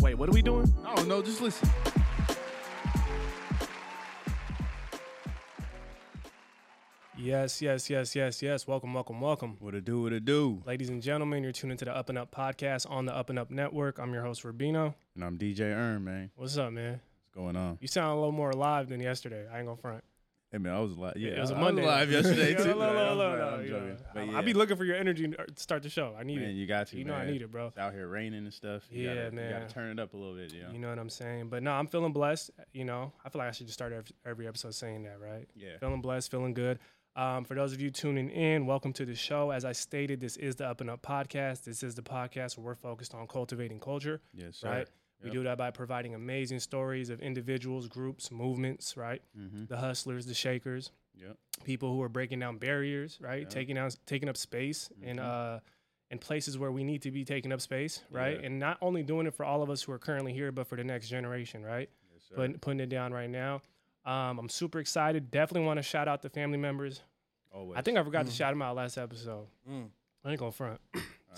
Wait, what are we doing? I don't know, just listen. Yes, yes, yes, yes, yes. Welcome, welcome, welcome. What it do, what it do. Ladies and gentlemen, you're tuning to the Up and Up podcast on the Up and Up network. I'm your host, Rabino. And I'm DJ Earn, man. What's up, man? What's going on? You sound a little more alive than yesterday. I ain't gonna front. Hey, man, I was live. Yeah, it was a I Monday. live yesterday, too. look, look, man. look, I'm, look, I'm you joking. know. But I- yeah, I'll be looking for your energy to start the show. I need man, it. you got to, You know I need it, bro. It's out here raining and stuff. You Yeah, gotta, You man. got to turn it up a little bit, you know? You know what I'm saying? But no, I'm feeling blessed. You know, I feel like I should just start every, every episode saying that, right? Yeah. Feeling blessed, feeling good. Um, for those of you tuning in, welcome to the show. As I stated, this is the Up and Up podcast. This is the podcast where we're focused on cultivating culture, Yes, sir. right? We do that by providing amazing stories of individuals, groups, movements, right? Mm-hmm. The hustlers, the shakers, Yep. people who are breaking down barriers, right? Yeah. Taking out, taking up space in Mhm. uh, in places where we need to be taking up space, right? Yeah. And not only doing it for all of us who are currently here, but for the next generation, right? Yes, sir. putting putting it down right now. Um, I'm super excited. Definitely want to shout out the family members. Always. I think I forgot to shout them out last episode. Mm. I ain't gonna front.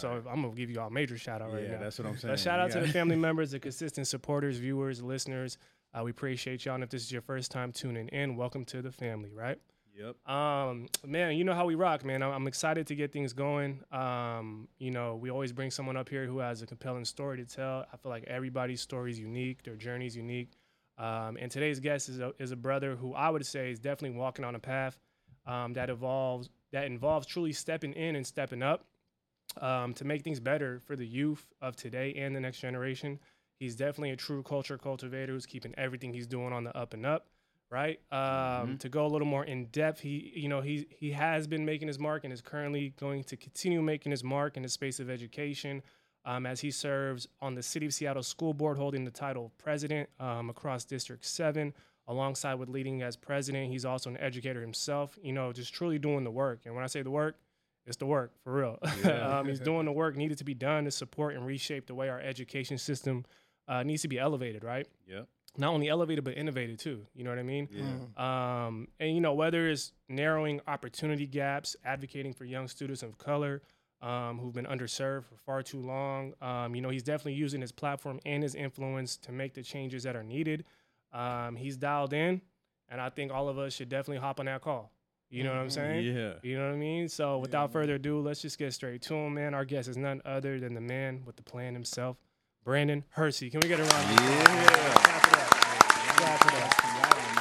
So Alright. I'm gonna give you all a major shout out right now. yeah, now. that's what I'm saying. But shout out to the family members, the consistent supporters, viewers, listeners. Uh, we appreciate y'all. And if this is your first time tuning in, welcome to the family, right? Yep. Um, man, you know how we rock, man. I'm, I'm excited to get things going. Um, you know, we always bring someone up here who has a compelling story to tell. I feel like everybody's story is unique, their journey is unique. Um, and today's guest is a, is a brother who I would say is definitely walking on a path um, that evolves that involves truly stepping in and stepping up um, to make things better for the youth of today and the next generation. He's definitely a true culture cultivator who's keeping everything he's doing on the up and up right? Um, To go a little more in depth, he you know he he has been making his mark and is currently going to continue making his mark in the space of education. Um, as he serves on the City of Seattle School Board, holding the title of president um, across District 7, alongside with leading as president. He's also an educator himself, you know, just truly doing the work. And when I say the work, it's the work for real. Yeah. um, he's doing the work needed to be done to support and reshape the way our education system uh, needs to be elevated, right? Yep. not only elevated but innovated too. You know what I mean? Yeah. Um, and you know whether it's narrowing opportunity gaps, advocating for young students of color um, who've been underserved for far too long. Um, you know he's definitely using his platform and his influence to make the changes that are needed. Um, he's dialed in, and I think all of us should definitely hop on that call. You know what I'm saying? Yeah. You know what I mean? So without further ado, let's just get straight to him, man. Our guest is none other than the man with the plan himself, Brandon Hersey. Can we get a round? Yeah. Clap it up. Clap it up.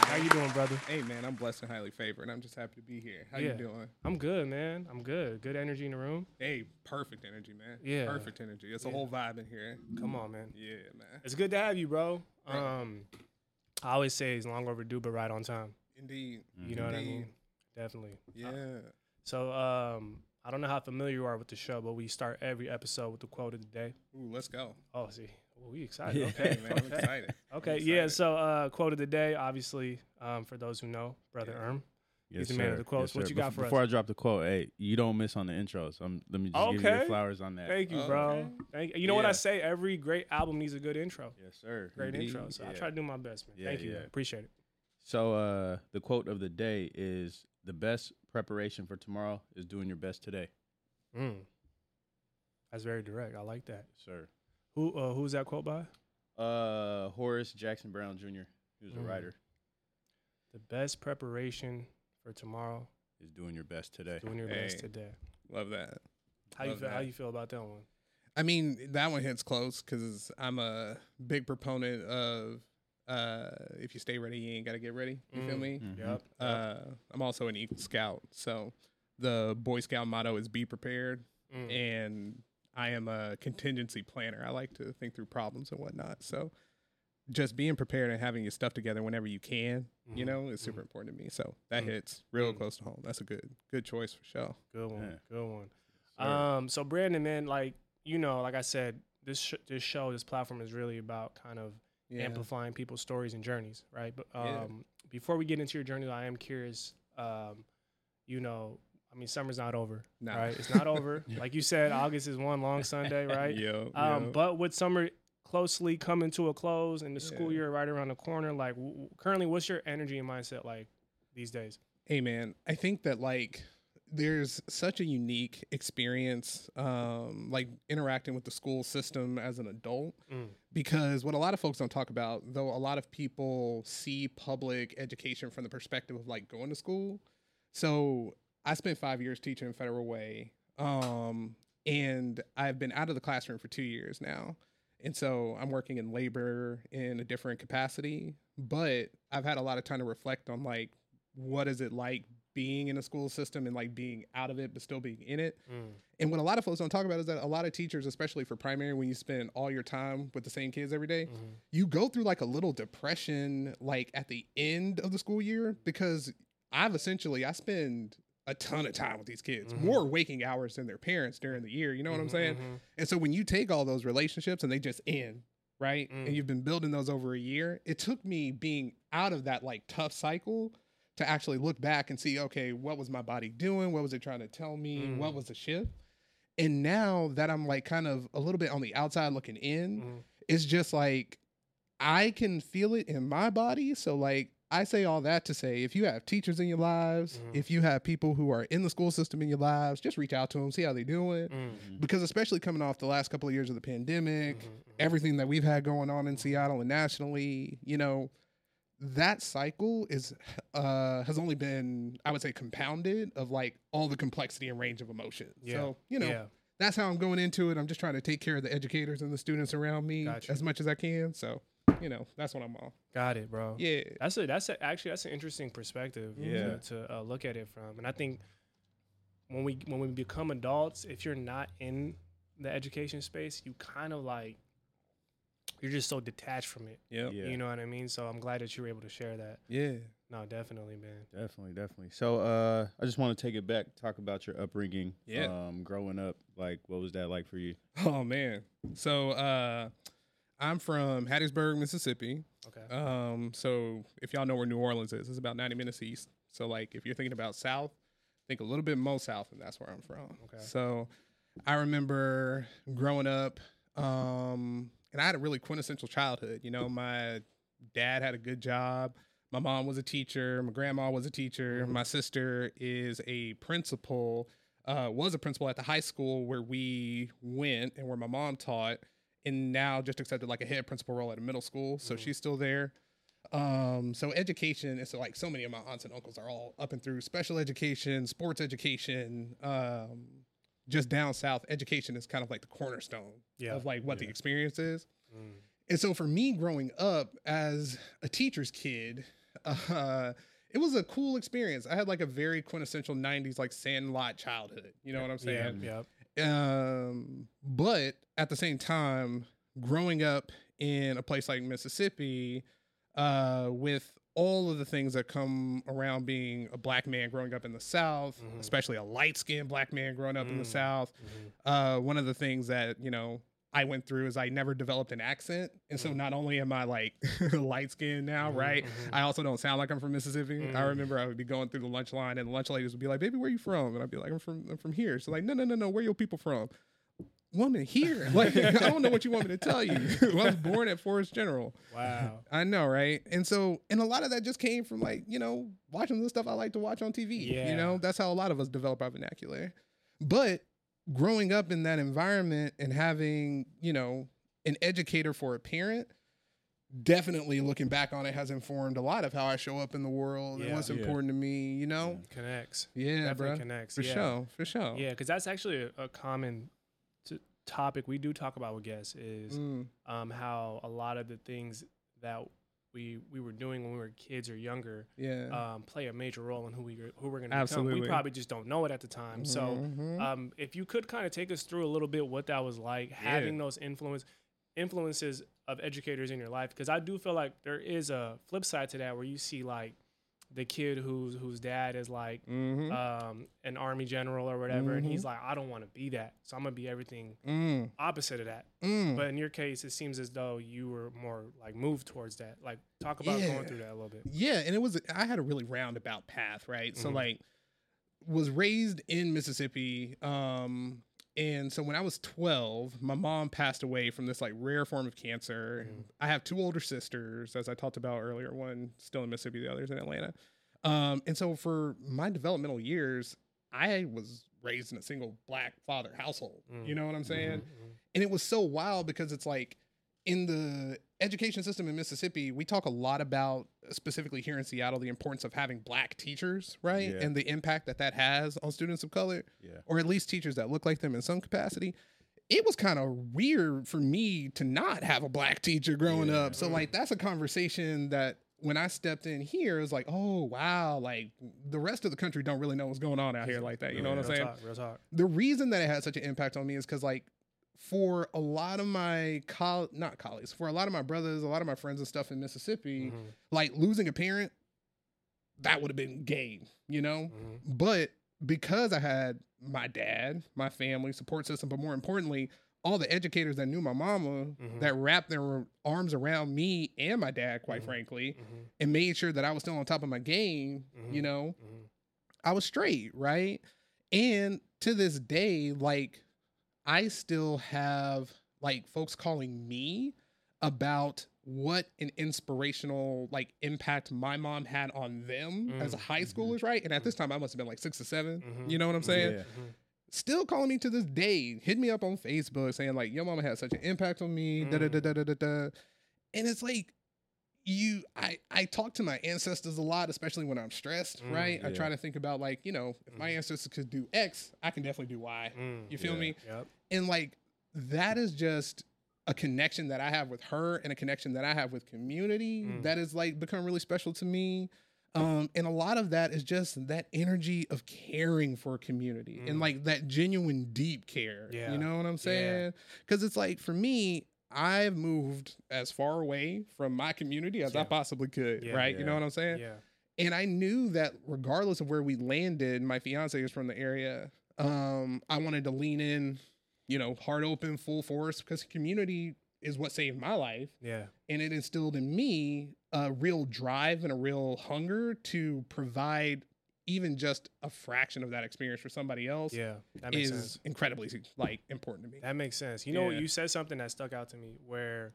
How you doing, brother? Hey man, I'm blessed and highly favored. I'm just happy to be here. How Yeah. you doing? I'm good, man. I'm good. Good energy in the room. Hey, perfect energy, man. Yeah. Perfect energy. It's Yeah. a whole vibe in here. Come on, man. Yeah, man. It's good to have you, bro. Um, I always say it's long overdue, but right on time. Indeed. You know what I mean? Definitely. Yeah. So, um, I don't know how familiar you are with the show, but we start every episode with the quote of the day. Ooh, let's go. Oh, see, well, we excited. Yeah. Okay, Hey, man, I'm excited. Okay, I'm yeah. So, uh, quote of the day, obviously, um, for those who know, brother Yeah. Erm. Yes, the man of the quotes. What sir. you got Bef- for us? Before I drop the quote, hey, you don't miss on the intros. So I'm, let me just give you Okay. your flowers on that. Thank you, bro. Okay. Thank you. You know what I say? Every great album needs a good intro. Yes, sir. Great Indeed. intro. So I Yeah. try to do my best, man. Yeah, Thank you. yeah. Appreciate it. So uh, the quote of the day is the best preparation for tomorrow is doing your best today. Mm. That's very direct. I like that. Sir. Who uh, who's that quote by? Uh, Horace Jackson Brown Jr. He was Mm. a writer. The best preparation for tomorrow Is doing your best today. doing your best today. Love that. How you Love feel? How you feel about that one? I mean, that one hits close because I'm a big proponent of uh, if you stay ready, you ain't got to get ready. You feel Mm. me? Mhm. Yep. Uh, I'm also an Eagle Scout. So the Boy Scout motto is be prepared. Mm. and I am a contingency planner. I like to think through problems and whatnot. So just being prepared and having your stuff together whenever you can, you Mhm. know, is super important to me. So that Mhm. hits real Mhm. close to home. That's a good good choice for sure. Good one. Yeah. Good one. Sir. Um, so Brandon, man, like you know, like I said, this sh- this show, this platform is really about kind of Yeah. amplifying people's stories and journeys, right? But um, Yeah. before we get into your journey, I am curious. Um, you know, I mean, summer's not over, Nah. right? It's not over. like you said, August is one long Sunday, right? Yo, Um, yo. But with summer closely coming to a close and the school year right around the corner, like w- currently, what's your energy and mindset like these days? hey man i think that like there's such a unique experience um like interacting with the school system as an adult Mm. because what a lot of folks don't talk about though a lot of people see public education from the perspective of like going to school so i spent five years teaching in federal way um and i've been out of the classroom for two years now and so i'm working in labor in a different capacity but i've had a lot of time to reflect on like what is it like being in a school system and like being out of it but still being in it Mm. and what a lot of folks don't talk about is that a lot of teachers especially for primary when you spend all your time with the same kids every day, Mhm. you go through like a little depression like at the end of the school year because i've essentially i spend a ton of time with these kids Mhm. more waking hours than their parents during the year you know what i'm Mhm, saying mhm. and so when you take all those relationships and they just end, right? Mm. And you've been building those over a year, it took me being out of that like tough cycle to actually look back and see, okay, what was my body doing? What was it trying to tell me? What Mm. was the shift? And now that I'm like kind of a little bit on the outside looking in, Mhm. it's just like I can feel it in my body. So like I say all that to say if you have teachers in your lives, Mhm. if you have people who are in the school system in your lives, just reach out to them, see how they're doing Mm. because especially coming off the last couple of years of the pandemic, Mhm, mhm. everything that we've had going on in Seattle and nationally, you know, that cycle is uh has only been I would say compounded of like all the complexity and range of emotion. Yeah. So, you know, yeah. that's how I'm going into it. I'm just trying to take care of the educators and the students around me Gotcha. as much as I can. So, you know, that's what I'm on. got it, bro. Yeah. That's a that's a, actually that's an interesting perspective Yeah. to, to uh, look at it from, and I think when we when we become adults, if you're not in the education space, you kind of like you're just so detached from it. Yep. Yeah. You know what I mean? So I'm glad that you were able to share that. Yeah. No, definitely, man. Definitely, definitely. So, uh, I just want to take it back, talk about your upbringing. Yeah. Um, growing up, like, what was that like for you? Oh man. So uh I'm from Hattiesburg, Mississippi. Okay. Um, so if y'all know where New Orleans is, it's about 90 minutes east. So like if you're thinking about south, think a little bit more south, and that's where I'm from. Okay. So I remember growing up, um, and I had a really quintessential childhood. You know, my dad had a good job. My mom was a teacher. My grandma was a teacher. Mhm. My sister is a principal, uh, was a principal at the high school where we went and where my mom taught, and now just accepted like a head principal role at a middle school. So Mhm. she's still there. Um, so education is like so many of my aunts and uncles are all up and through special education, sports education, um, just down south. Education is kind of like the cornerstone Yeah. of like what the experience is. Mm. And so for me growing up as a teacher's kid, uh, it was a cool experience. I had like a very quintessential 90s like sandlot childhood. You know what I'm Yeah. saying? Yeah. Um, but at the same time, growing up in a place like Mississippi, uh, with all of the things that come around being a black man growing up in the South, Mhm. especially a light skinned black man growing up in the Mm. South, Mhm. uh, one of the things that, you know, I went through is I never developed an accent. And so Mhm. not only am I like light skinned now, Mhm, right? I also don't sound like I'm from Mississippi. I Mm. remember I would be going through the lunch line and the lunch ladies would be like, baby, where you from? And I'd be like, I'm from I'm from here. So like, no, no, no, no, where your people from? Woman, here. Like, I don't know what you want me to tell you. I was born at Forest General. Wow. I know, right? And so, and a lot of that just came from like, you know, watching the stuff I like to watch on TV. Yeah. You know, that's how a lot of us develop our vernacular. But growing up in that environment and having, you know, an educator for a parent, definitely looking back on it has informed a lot of how I show up in the world and Yeah. what's Yeah. important to me, you know? Connects. Yeah, Definitely bro. connects. For yeah. sure. For sure. Yeah, because that's actually a, a common topic we do talk about with guests is Mm, um, how a lot of the things that we we were doing when we were kids or younger yeah. um, play a major role in who we who we're going to become. We probably just don't know it at the time. So Mhm. um, if you could kind of take us through a little bit what that was like having those influence influences of educators in your life because i do feel like there is a flip side to that where you see like the kid whose whose dad is like Mm-hmm. um, an army general or whatever, and Mhm. he's like, I don't want to be that, so I'm gonna be everything mm. opposite of that. Mm. But in your case, it seems as though you were more like moved towards that. Like, talk about Yeah. going through that a little bit. Yeah, and it was I had a really roundabout path, right? So Mhm. like was raised in Mississippi um and so when I was 12, my mom passed away from this like rare form of cancer. Mhm. I have two older sisters as I talked about earlier, one still in Mississippi, the other's in Atlanta. Um and so for my developmental years, I was raised in a single black father household. Mm. You know what I'm saying? Mhm, mhm. and it was so wild because it's like in the education system in Mississippi, we talk a lot about specifically here in Seattle the importance of having black teachers, right? Yeah. And the impact that that has on students of color, Yeah. or at least teachers that look like them in some capacity. It was kind of weird for me to not have a black teacher growing Yeah. up. So like that's a conversation that when I stepped in here, it was like, oh wow, like the rest of the country don't really know what's going on out here like that. You know what I'm Real saying? Talk, real talk. the reason that it had such an impact on me is because like for a lot of my col not colleagues for a lot of my brothers a lot of my friends and stuff in mississippi Mhm, like losing a parent that would have been game you know mhm. but because i had my dad my family support system but more importantly all the educators that knew my mama Mhm. that wrapped their arms around me and my dad quite Mhm. frankly Mhm, and made sure that i was still on top of my game you Mhm. know. I was straight, right? And to this day, like I still have like folks calling me about what an inspirational like impact my mom had on them as a high schoolers, right? And at this time I must have been like six or 7 Mhm. You know what I'm saying? Yeah. Mhm. Still calling me to this day, hit me up on Facebook saying like your mama had such an impact on me, da da da Mm. da da da. And it's like you I I talk to my ancestors a lot, especially when I'm stressed, Mm, right? I try to think about like, you know, if my Mhm. ancestors could do X, I can definitely do Y. Mm, You feel Yeah. me? Yep. And like that is just a connection that I have with her and a connection that I have with community Mm. that is like become really special to me. Um, and a lot of that is just that energy of caring for community and Mm. like that genuine deep care. Yeah. You know what I'm saying? Because it's like for me, I've moved as far away from my community as I possibly could, Yeah. right? You know what I'm saying? Yeah. And I knew that regardless of where we landed, my fiance is from the area. Um, I wanted to lean in, you know, heart open, full force, because community is what saved my life. Yeah. And it instilled in me a real drive and a real hunger to provide even just a fraction of that experience for somebody else Yeah. That makes is sense. incredibly like important to me. That makes sense. You know, Yeah. you said something that stuck out to me where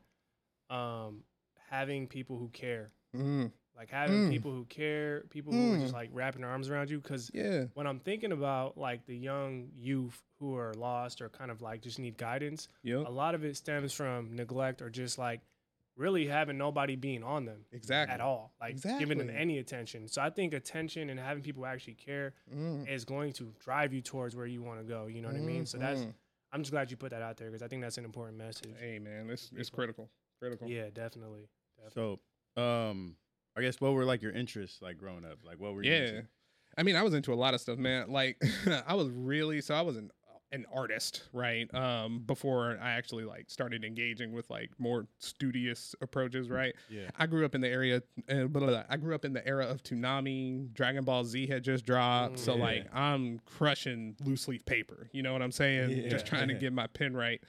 um having people who care, Mm, like having Mm. people who care, people who are just Mm. like wrapping their arms around you cuz yeah. when I'm thinking about like the young youth who are lost or kind of like just need guidance, Yep. a lot of it stems from neglect or just like really having nobody being on them Exactly. at all, like exactly. giving them any attention. So I think attention and having people actually care Mm, is going to drive you towards where you want to go. You know what I mean? So that's mhm. I'm just glad you put that out there because I think that's an important message. Hey man, it's it's critical. Critical. Yeah, definitely. definitely. So, um, I guess what were like your interests like growing up? Like what were you Yeah. into? I mean, I was into a lot of stuff, man. Like I was really so I was an an artist, right? Um before I actually like started engaging with like more studious approaches, right? Yeah. I grew up in the area uh, blah, blah, blah. I grew up in the era of Toonami, Dragon Ball Z had just dropped. Mm, so yeah. like I'm crushing loose leaf paper. You know what I'm saying? Just trying to get my pen right.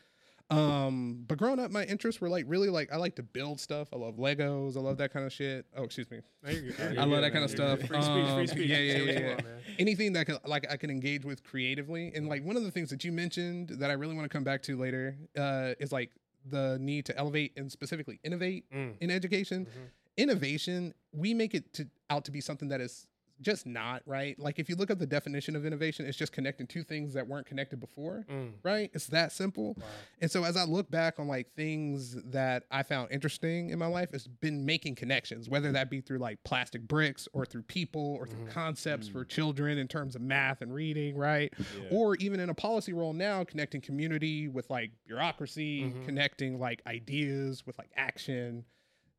Um, but growing up, my interests were like really like I like to build stuff. I love Legos. I love that kind of shit. Oh, excuse me. No, you're good. I You're I love good, that kind of stuff. Free speech, Um, free speech. yeah, yeah, Say what you yeah, yeah. man. anything that could like I can engage with creatively. And like one of the things that you mentioned that I really want to come back to later uh, is like the need to elevate and specifically innovate Mm, in education. mhm. Innovation, we make it to out to be something that is just not right. Like if you look up the definition of innovation, it's just connecting two things that weren't connected before. Mm, Right? It's that simple. wow. And so as I look back on like things that I found interesting in my life, it's been making connections, whether that be through like plastic bricks or through people or through Mhm. concepts for Mm. children in terms of math and reading, right? Yeah. Or even in a policy role now, connecting community with like bureaucracy, Mhm. connecting like ideas with like action.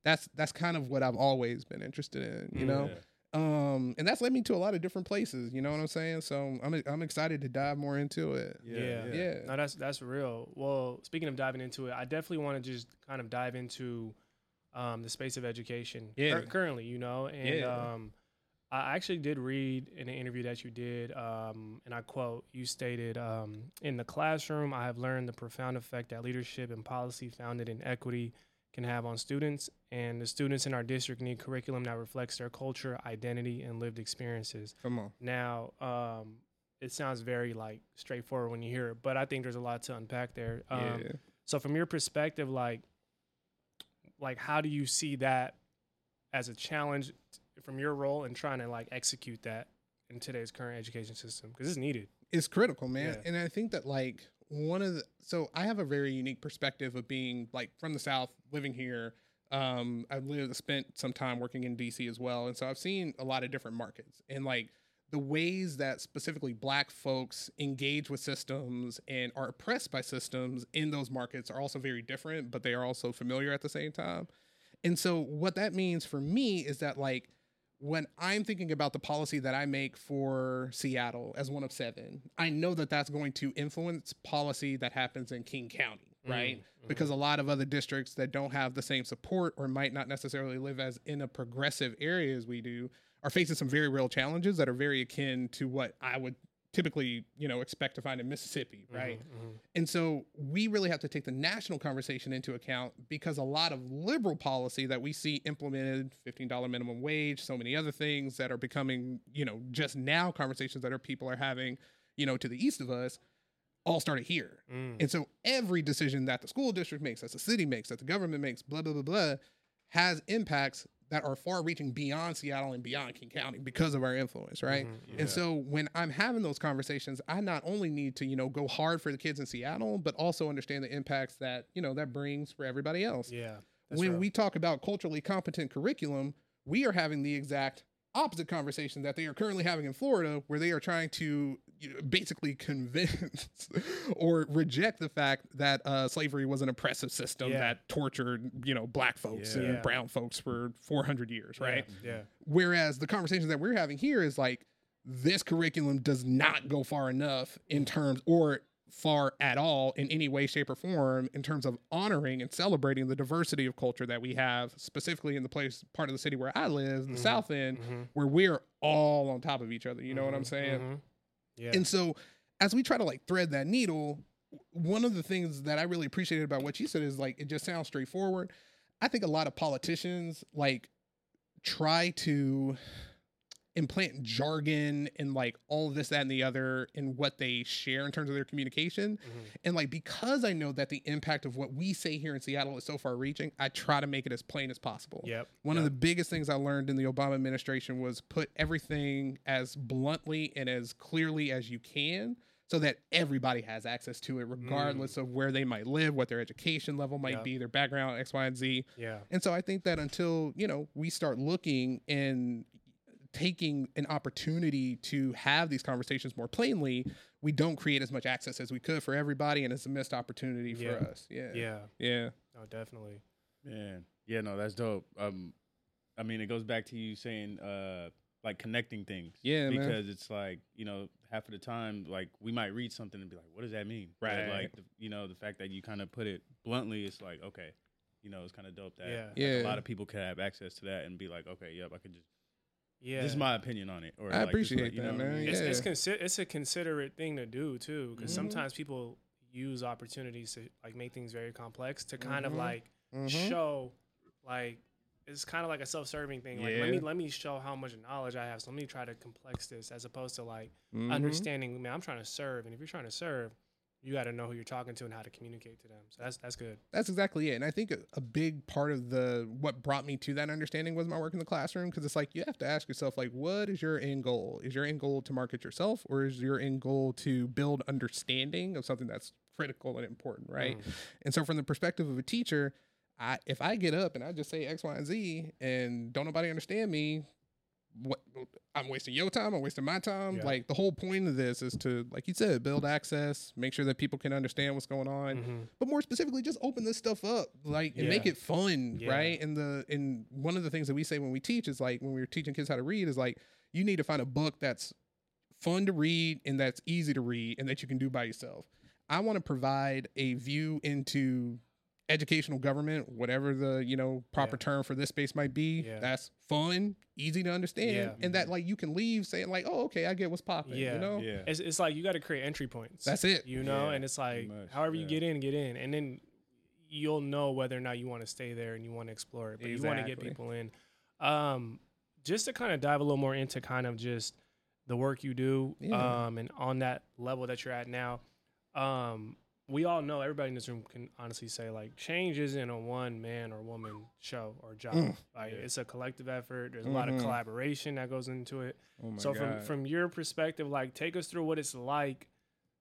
That's that's kind of what I've always been interested in, you Mm. know. Yeah. Um, and that's led me to a lot of different places. You know what I'm saying? So I'm I'm excited to dive more into it. Yeah. Yeah. No, that's that's real. Well, speaking of diving into it, I definitely want to just kind of dive into um, the space of education Yeah. cur- currently, you know, and Yeah. um, I actually did read in an interview that you did, um, and I quote, you stated, um, In the classroom, I have learned the profound effect that leadership and policy founded in equity can have on students, and the students in our district need curriculum that reflects their culture, identity, and lived experiences. Come on. Now, um, it sounds very like straightforward when you hear it, but I think there's a lot to unpack there. Um, yeah. So, from your perspective, like, like how do you see that as a challenge from your role in trying to like execute that in today's current education system because it's needed. it's critical, man. Yeah. And I think that like one of the so I have a very unique perspective of being like from the South, living here. Um, I've lived spent some time working in DC as well, and so I've seen a lot of different markets and like the ways that specifically Black folks engage with systems and are oppressed by systems in those markets are also very different, but they are also familiar at the same time. And so what that means for me is that like when I'm thinking about the policy that I make for Seattle as one of seven, I know that that's going to influence policy that happens in King County, mm-hmm. right? Mm-hmm. Because a lot of other districts that don't have the same support or might not necessarily live as in a progressive area as we do are facing some very real challenges that are very akin to what I would typically, you know, expect to find in Mississippi, right? And so we really have to take the national conversation into account because a lot of liberal policy that we see implemented, $15 minimum wage, so many other things that are becoming, you know, just now conversations that our people are having, you know, to the east of us, all started here. Mm. And so every decision that the school district makes, that the city makes, that the government makes, blah, blah, blah, blah, has impacts that are far reaching beyond Seattle and beyond King County because of our influence, right? Mm-hmm, and so when I'm having those conversations, I not only need to, you know, go hard for the kids in Seattle, but also understand the impacts that, you know, that brings for everybody else. Yeah. when we talk about culturally competent curriculum, we are having the exact opposite conversation that they are currently having in Florida, where they are trying to you know, basically convince or reject the fact that uh, slavery was an oppressive system Yeah. that tortured, you know, black folks Yeah. and Yeah. brown folks for 400 years, right? Yeah. Whereas the conversation that we're having here is like this curriculum does not go far enough in terms or far at all in any way, shape, or form in terms of honoring and celebrating the diversity of culture that we have, specifically in the place part of the city where I live, the Mhm. South End, Mhm. where we're all on top of each other. You know what I'm Mhm. saying? Mhm. Yeah. And so as we try to like thread that needle, one of the things that I really appreciated about what you said is like it just sounds straightforward. I think a lot of politicians like try to implant jargon and like all of this, that, and the other in what they share in terms of their communication. Mhm. And like because I know that the impact of what we say here in Seattle is so far reaching, I try to make it as plain as possible. Yep. One of the biggest things I learned in the Obama administration was put everything as bluntly and as clearly as you can so that everybody has access to it, regardless of where they might live, what their education level might Yep. be, their background, X, Y, and Z. Yeah. And so I think that until, you know, we start looking and taking an opportunity to have these conversations more plainly, we don't create as much access as we could for everybody and it's a missed opportunity for Yeah. us. Yeah. Yeah. Yeah. No, definitely. Man, yeah, no, that's dope. Um, I mean, it goes back to you saying, uh, like connecting things. Yeah, man. because it's like you know, half of the time, like we might read something and be like, "What does that mean?" But, Right. like, the, you know, the fact that you kind of put it bluntly, it's like, okay, you know, it's kind of dope that Yeah. like, Yeah. a lot of people could have access to that and be like, okay, yep, I could just. Yeah. This is my opinion on it. Or I like, this is what- appreciate you know that, what I man. mean? it's it's, consi- it's a considerate thing to do too because Mhm. sometimes people use opportunities to like make things very complex to kind of Mhm. like Mhm. show like it's kind of like a self-serving thing like let me let me show how much knowledge i have so let me try to complex this as opposed to like Mhm. understanding man i'm trying to serve and if you're trying to serve you got to know who you're talking to and how to communicate to them so that's that's good That's exactly it. And I think a, a big part of the what brought me to that understanding was my work in the classroom because it's like you have to ask yourself like what is your end goal? Is your end goal to market yourself or is your end goal to build understanding of something that's critical and important, right? Mm. And so from the perspective of a teacher, I if I get up and I just say X, Y, and Z and don't nobody understand me, what I'm wasting your time, I'm wasting my time. Yeah. Like the whole point of this is to, like you said, build access, make sure that people can understand what's going on Mhm. but more specifically just open this stuff up like and make it fun Yeah. right and the and one of the things that we say when we teach is like when we're teaching kids how to read is like you need to find a book that's fun to read and that's easy to read and that you can do by yourself i want to provide a view into educational government, whatever the you know proper Yeah. term for this space might be. Yeah. That's fun, easy to understand, Yeah. and that like you can leave saying like, oh, okay, I get what's popping. Yeah. you know, Yeah. It's, it's like you got to create entry points. that's it. you know, Yeah, and it's like much, however you get in, get in, and then you'll know whether or not you want to stay there and you want to explore it. But you want to get people in. Um, just to kind of dive a little more into kind of just the work you do, Yeah. um, and on that level that you're at now, um, we all know everybody in this room can honestly say like change isn't a one man or woman show or job. Mm. Like it's a collective effort. There's a lot of Mhm. collaboration that goes into it Oh my so from God. from your perspective like take us through what it's like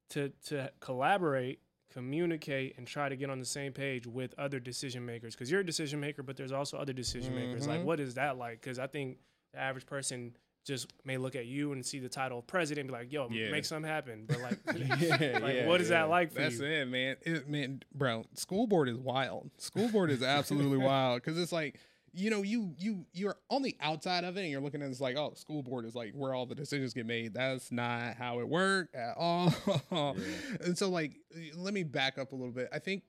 to to collaborate communicate and try to get on the same page with other decision makers because you're a decision maker but there's also other decision makers like Mhm. what is that like because i think the average person just may look at you and see the title of president and be like yo Yeah. make something happen but like, Yeah, like yeah, what is yeah. that like for That's you it, man. It, man, bro, school board is wild. School board is absolutely wild because it's like you know you you you're on the outside of it and you're looking at it's like oh school board is like where all the decisions get made. That's not how it worked at all. And so like let me back up a little bit. I think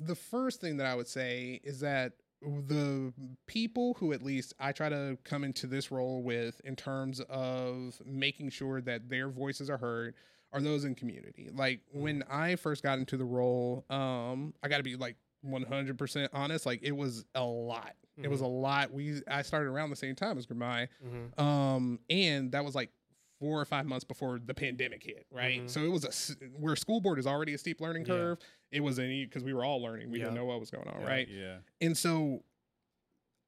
the first thing that I would say is that the people who at least I try to come into this role with in terms of making sure that their voices are heard are those in community. Like when I first got into the role, um, I got to be like 100% honest. Like it was a lot. It was a lot. We I started around the same time as Gramai, Mhm. um, and that was like four or five months before the pandemic hit. Right, Mhm. so it was a where school board is already a steep learning Yeah. Curve. It was any because we were all learning. We didn't know what was going on. Yeah. Right, Yeah. and so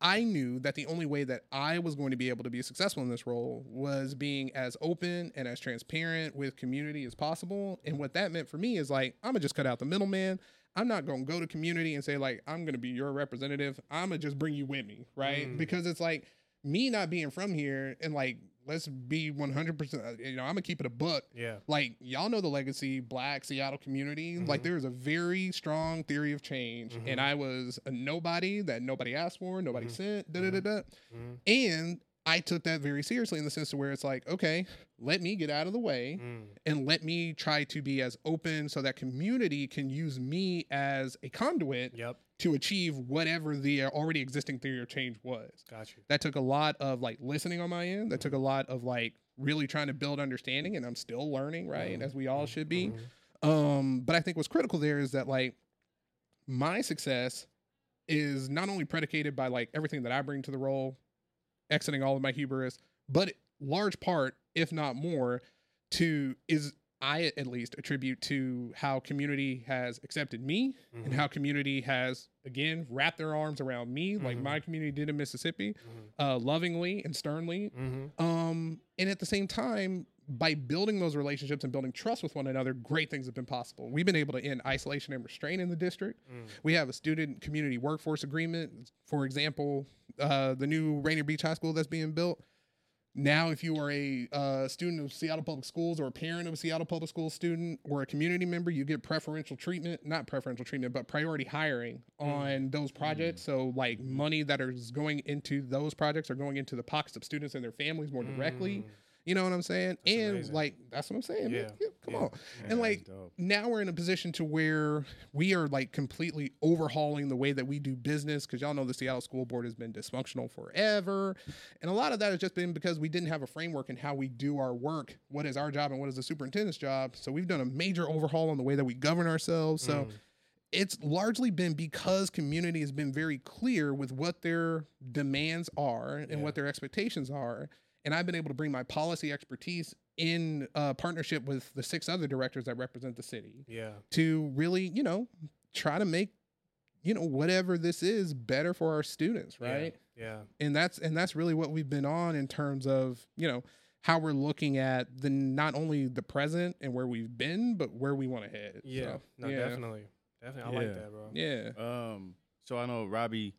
I knew that the only way that I was going to be able to be successful in this role was being as open and as transparent with community as possible. And what that meant for me is like, I'm gonna just cut out the middleman. I'm not gonna go to community and say, like, I'm gonna be your representative. I'm gonna just bring you with me, right? Mm. Because it's like me not being from here and like, let's be 100%, you know, I'm gonna keep it a buck yeah like y'all know the legacy black Seattle community. Like Mhm. there is a very strong theory of change, Mhm. and I was a nobody that nobody asked for, nobody Mhm. sent, da da da da. Mhm. And I took that very seriously in the sense to where it's like, okay, let me get out of the way Mm. and let me try to be as open so that community can use me as a conduit yep to achieve whatever the already existing theory of change was Gotcha. that took a lot of like listening on my end that took a lot of like really trying to build understanding and i'm still learning right Mhm. as we all should be Mhm. um but i think what's critical there is that like my success is not only predicated by like everything that i bring to the role exiting all of my hubris but large part if not more to is i at least attribute to how community has accepted me Mhm. and how community has again wrapped their arms around me like Mhm. my community did in mississippi Mhm. uh, lovingly and sternly. Mhm. Um, and at the same time, by building those relationships and building trust with one another, great things have been possible. We've been able to end isolation and restraint in the district. Mm. We have a student community workforce agreement. For example, uh, the new Rainier Beach High School that's being built. Now, if you are a uh, student of Seattle Public Schools or a parent of a Seattle Public Schools student or a community member, you get preferential treatment, not preferential treatment, but priority hiring mm. on those projects. Mm. So, like money that is going into those projects are going into the pockets of students and their families more directly. Mm. You know what I'm saying? That's and amazing. like, that's what I'm saying. man. Yeah. Yeah, come Yeah. on. Yeah, And, like. Now we're in a position to where we are like completely overhauling the way that we do business because y'all know the Seattle School Board has been dysfunctional forever. And a lot of that has just been because we didn't have a framework in how we do our work. What is our job and what is the superintendent's job? So we've done a major overhaul on the way that we govern ourselves. So Mm. it's largely been because community has been very clear with what their demands are and Yeah. what their expectations are. And I've been able to bring my policy expertise in uh, partnership with the six other directors that represent the city yeah to really, you know, try to make, you know, whatever this is better for our students, right? yeah And that's and that's really what we've been on in terms of, you know, how we're looking at the not only the present and where we've been, but where we want to head. yeah So, no yeah. definitely definitely i like that bro Yeah. Um, so I know Robbie,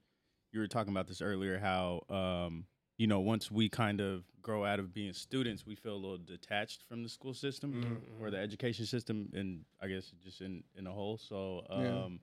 you were talking about this earlier. How um, you know, once we kind of grow out of being students, we feel a little detached from the school system Mhm, or the education system, and I guess just in in a whole. So Yeah. um,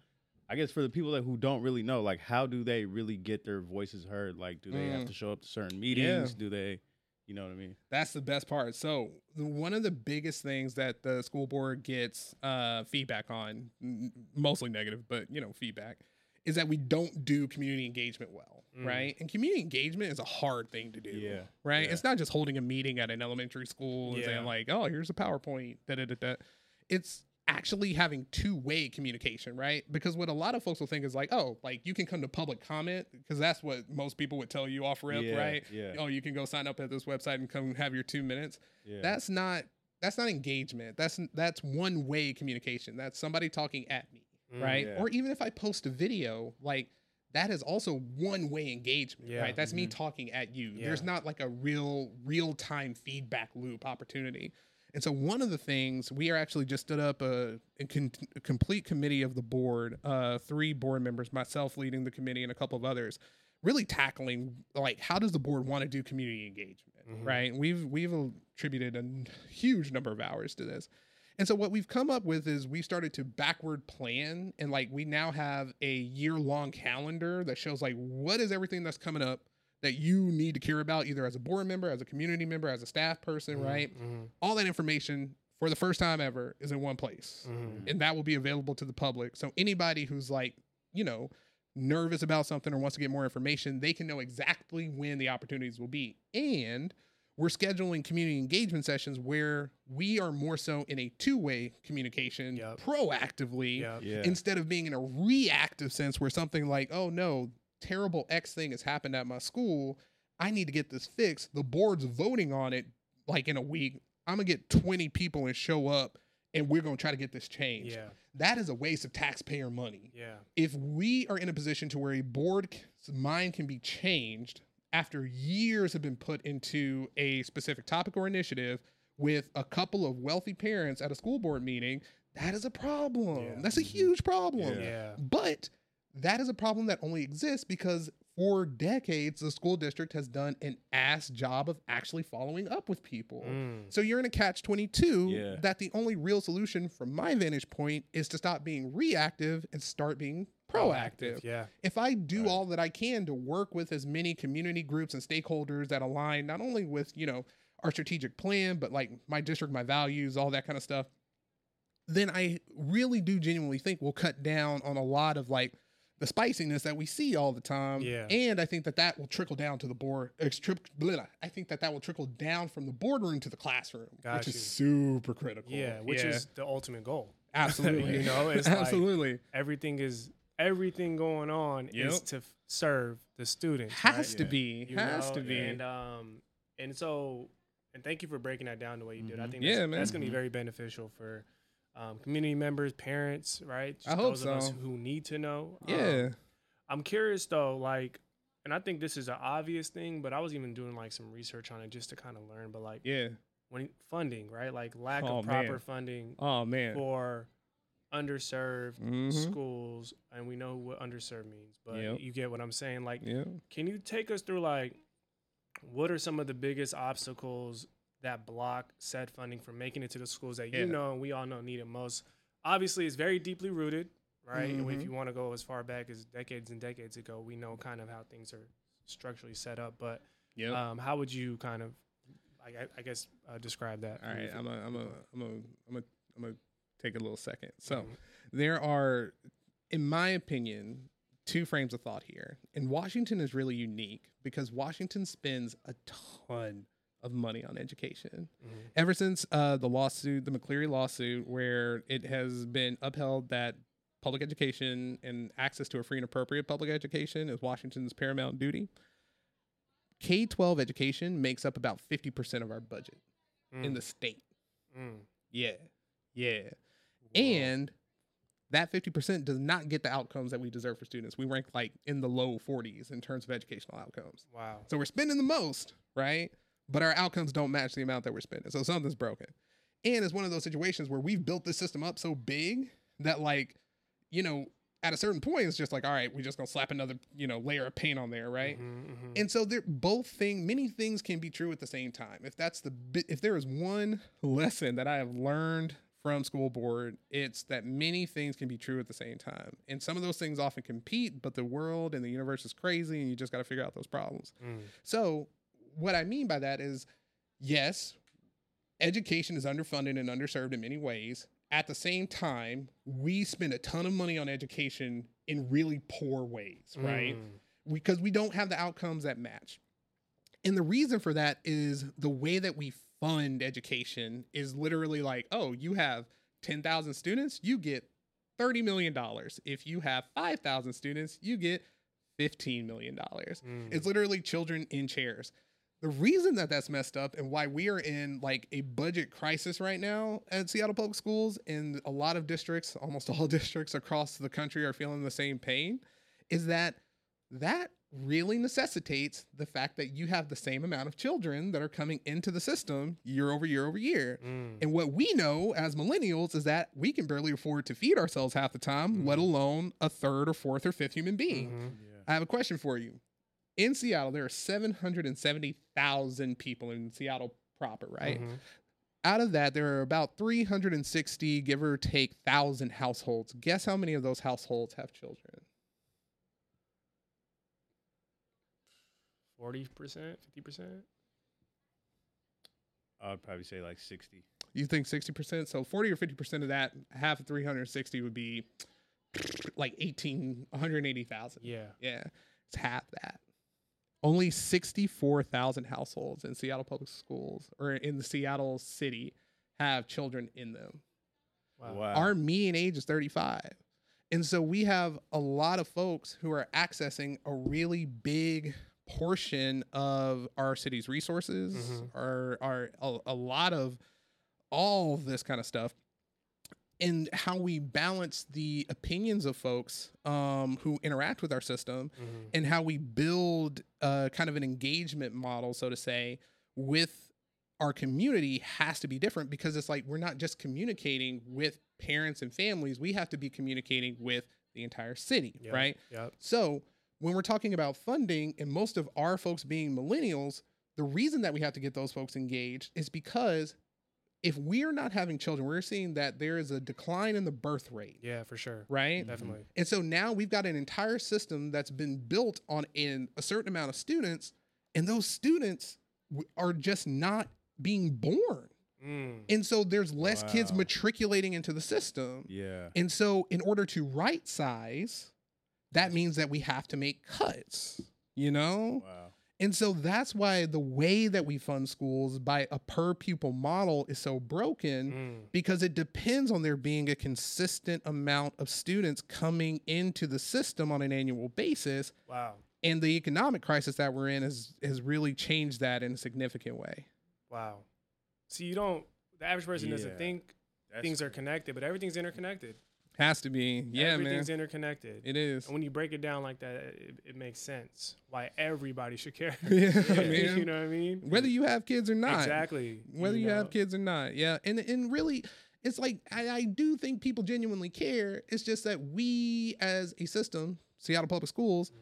I guess for the people that who don't really know, like, how do they really get their voices heard? Like, do they have Mm. to show up to certain meetings? Do they, you know what I mean? That's the best part. So the- one of the biggest things that the school board gets uh, feedback on, n- mostly negative, but you know feedback, is that we don't do community engagement well, Mm. right? And community engagement is a hard thing to do, Yeah, right? yeah. It's not just holding a meeting at an elementary school and Yeah. saying like, "Oh, here's a PowerPoint." Da da da da. It's actually having two-way communication, right? Because what a lot of folks will think is like, "Oh, like you can come to public comment," because that's what most people would tell you off rip, Yeah, right? yeah. Oh, you can go sign up at this website and come have your two minutes Yeah. that's not that's not engagement that's that's one way communication that's somebody talking at me Mm, right? yeah. or even if i post a video like that is also one way engagement Yeah. right? That's me talking at you. There's not like a real real time feedback loop opportunity. And so one of the things we are actually just stood up a, a, con- a complete committee of the board uh three board members myself leading the committee and a couple of others really tackling like how does the board want to do community engagement Mhm. right? We've we've attributed a huge number of hours to this and so what we've come up with is we started to backward plan and like we now have a year long calendar that shows like what is everything that's coming up that you need to care about either as a board member as a community member as a staff person right Mhm. all that information for the first time ever is in one place Mhm. and that will be available to the public. So anybody who's like, you know, nervous about something or wants to get more information, they can know exactly when the opportunities will be. And we're scheduling community engagement sessions where we are more so in a two-way communication Yep. proactively Yeah. yeah. instead of being in a reactive sense where something like, oh no, terrible X thing has happened at my school. I need to get this fixed. The board's voting on it like in a week. I'm gonna get 20 people and show up and we're gonna try to get this changed. Yeah. That is a waste of taxpayer money. Yeah. If we are in a position to where a board's mind can be changed after years have been put into a specific topic or initiative with a couple of wealthy parents at a school board meeting, that is a problem. Yeah. That's a huge problem. Yeah. Yeah. But that is a problem that only exists because for decades the school district has done an ass job of actually following up with people. Mm. So you're in a catch 22 Yeah. that the only real solution from my vantage point is to stop being reactive and start being proactive. Yeah. If I do all that I can to work with as many community groups and stakeholders that align not only with, you know, our strategic plan, but like my district, my values, all that kind of stuff, then I really do genuinely think we'll cut down on a lot of like the spiciness that we see all the time. Yeah. And I think that that will trickle down to the board. ex- trip- blah, I think that that will trickle down from the boardroom to the classroom, Got which you. is super critical. Yeah. Which is the ultimate goal. absolutely, you know, it's like- absolutely Everything is everything going on is to f- serve the students. has right? to be, You has know? to be. And um and so and thank you for breaking that down the way you did. I Mhm. think Yeah, that's, man. that's gonna be very beneficial for um, community members, parents, right? I hope those of us so. who need to know. Um, yeah, I'm curious though, like, and I think this is an obvious thing, but I was even doing like some research on it just to kind of learn. But like, yeah. when funding, right? Like lack Oh, of proper man. funding Oh man. for underserved Mhm. schools, and we know what underserved means, but Yep. you get what I'm saying. Like, Yeah. can you take us through like what are some of the biggest obstacles that block said funding from making it to the schools that you Yeah. know and we all know need it most? Obviously, it's very deeply rooted, right? And if you want to go as far back as decades and decades ago, we know kind of how things are structurally set up. But Yeah. um, how would you kind of, I, I- guess, uh, describe that? All right, I'm a, I'm a, I'm a, I'm a, I'm a take a little second. So Mhm. there are, in my opinion, two frames of thought here. And Washington is really unique because Washington spends a ton of money on education. Mhm. Ever since uh, the lawsuit, the McCleary lawsuit, where it has been upheld that public education and access to a free and appropriate public education is Washington's paramount duty. K 12 education makes up about 50% of our budget in Mm, the state. mm. Yeah. Yeah. And that 50% does not get the outcomes that we deserve for students. We rank like in the low 40s in terms of educational outcomes. wow. So we're spending the most, right? But our outcomes don't match the amount that we're spending. So something's broken. And it's one of those situations where we've built this system up so big that like, you know, at a certain point it's just like, all right, we're just gonna slap another, you know, layer of paint on there, right? Mhm, mhm. And so they're both thing many things can be true at the same time. If that's the if there is one lesson that I have learned from school board, it's that many things can be true at the same time. And some of those things often compete, but the world and the universe is crazy and you just got to figure out those problems. Mm. So, what I mean by that is yes, education is underfunded and underserved in many ways. At the same time, we spend a ton of money on education in really poor ways, right? Mm. Because we don't have the outcomes that match. And the reason for that is the way that we fund education is literally like, oh, you have 10,000 students, you get $30 million. If you have 5,000 students, you get $15 million. Mm. It's literally children in chairs. The reason that that's messed up and why we are in like a budget crisis right now at Seattle Public Schools and a lot of districts, almost all districts across the country are feeling the same pain is that that really necessitates the fact that you have the same amount of children that are coming into the system year over year over year. Mm. And what we know as millennials is that we can barely afford to feed ourselves half the time, let alone a third or fourth or fifth human being. Mhm. Yeah. I have a question for you. In Seattle, there are 770,000 people in Seattle proper, right? Mhm. Out of that, there are about 360, give or take, thousand households. Guess how many of those households have children? 40%, 50%? I would probably say like 60. You think 60%? So 40 or 50% of that, half of 360 would be like 18, 180,000. Yeah. Yeah, it's half that. Only 64,000 households in Seattle Public Schools or in the Seattle city have children in them. Wow. Wow. Our median age is 35. And so we have a lot of folks who are accessing a really big portion of our city's resources, Mhm. our, our a, a lot of all this kind of stuff. And how we balance the opinions of folks um, who interact with our system Mhm. and how we build uh, kind of an engagement model, so to say, with our community has to be different because it's like we're not just communicating with parents and families, we have to be communicating with the entire city, Yep. right? Yep. So when we're talking about funding and most of our folks being millennials, the reason that we have to get those folks engaged is because if we're not having children, we're seeing that there is a decline in the birth rate, Yeah, for sure. right? Definitely. And so now we've got an entire system that's been built on in a certain amount of students, and those students are just not being born. Mm. And so there's less kids matriculating into the system. Yeah. And so in order to right size, that means that we have to make cuts, you know? Wow. And so that's why the way that we fund schools by a per pupil model is so broken Mm. because it depends on there being a consistent amount of students coming into the system on an annual basis Wow. and the economic crisis that we're in has has really changed that in a significant way Wow. See, you don't, the average person doesn't think That's things are connected, but everything's interconnected. Has to be yeah Everything's man interconnected. it is and when you break it down like that, it, it makes sense why everybody should care. Yeah, you know what I mean? whether you have kids or not Exactly. whether you, know? have kids or not yeah and and really it's like I, I do think people genuinely care it's just that we as a system seattle public schools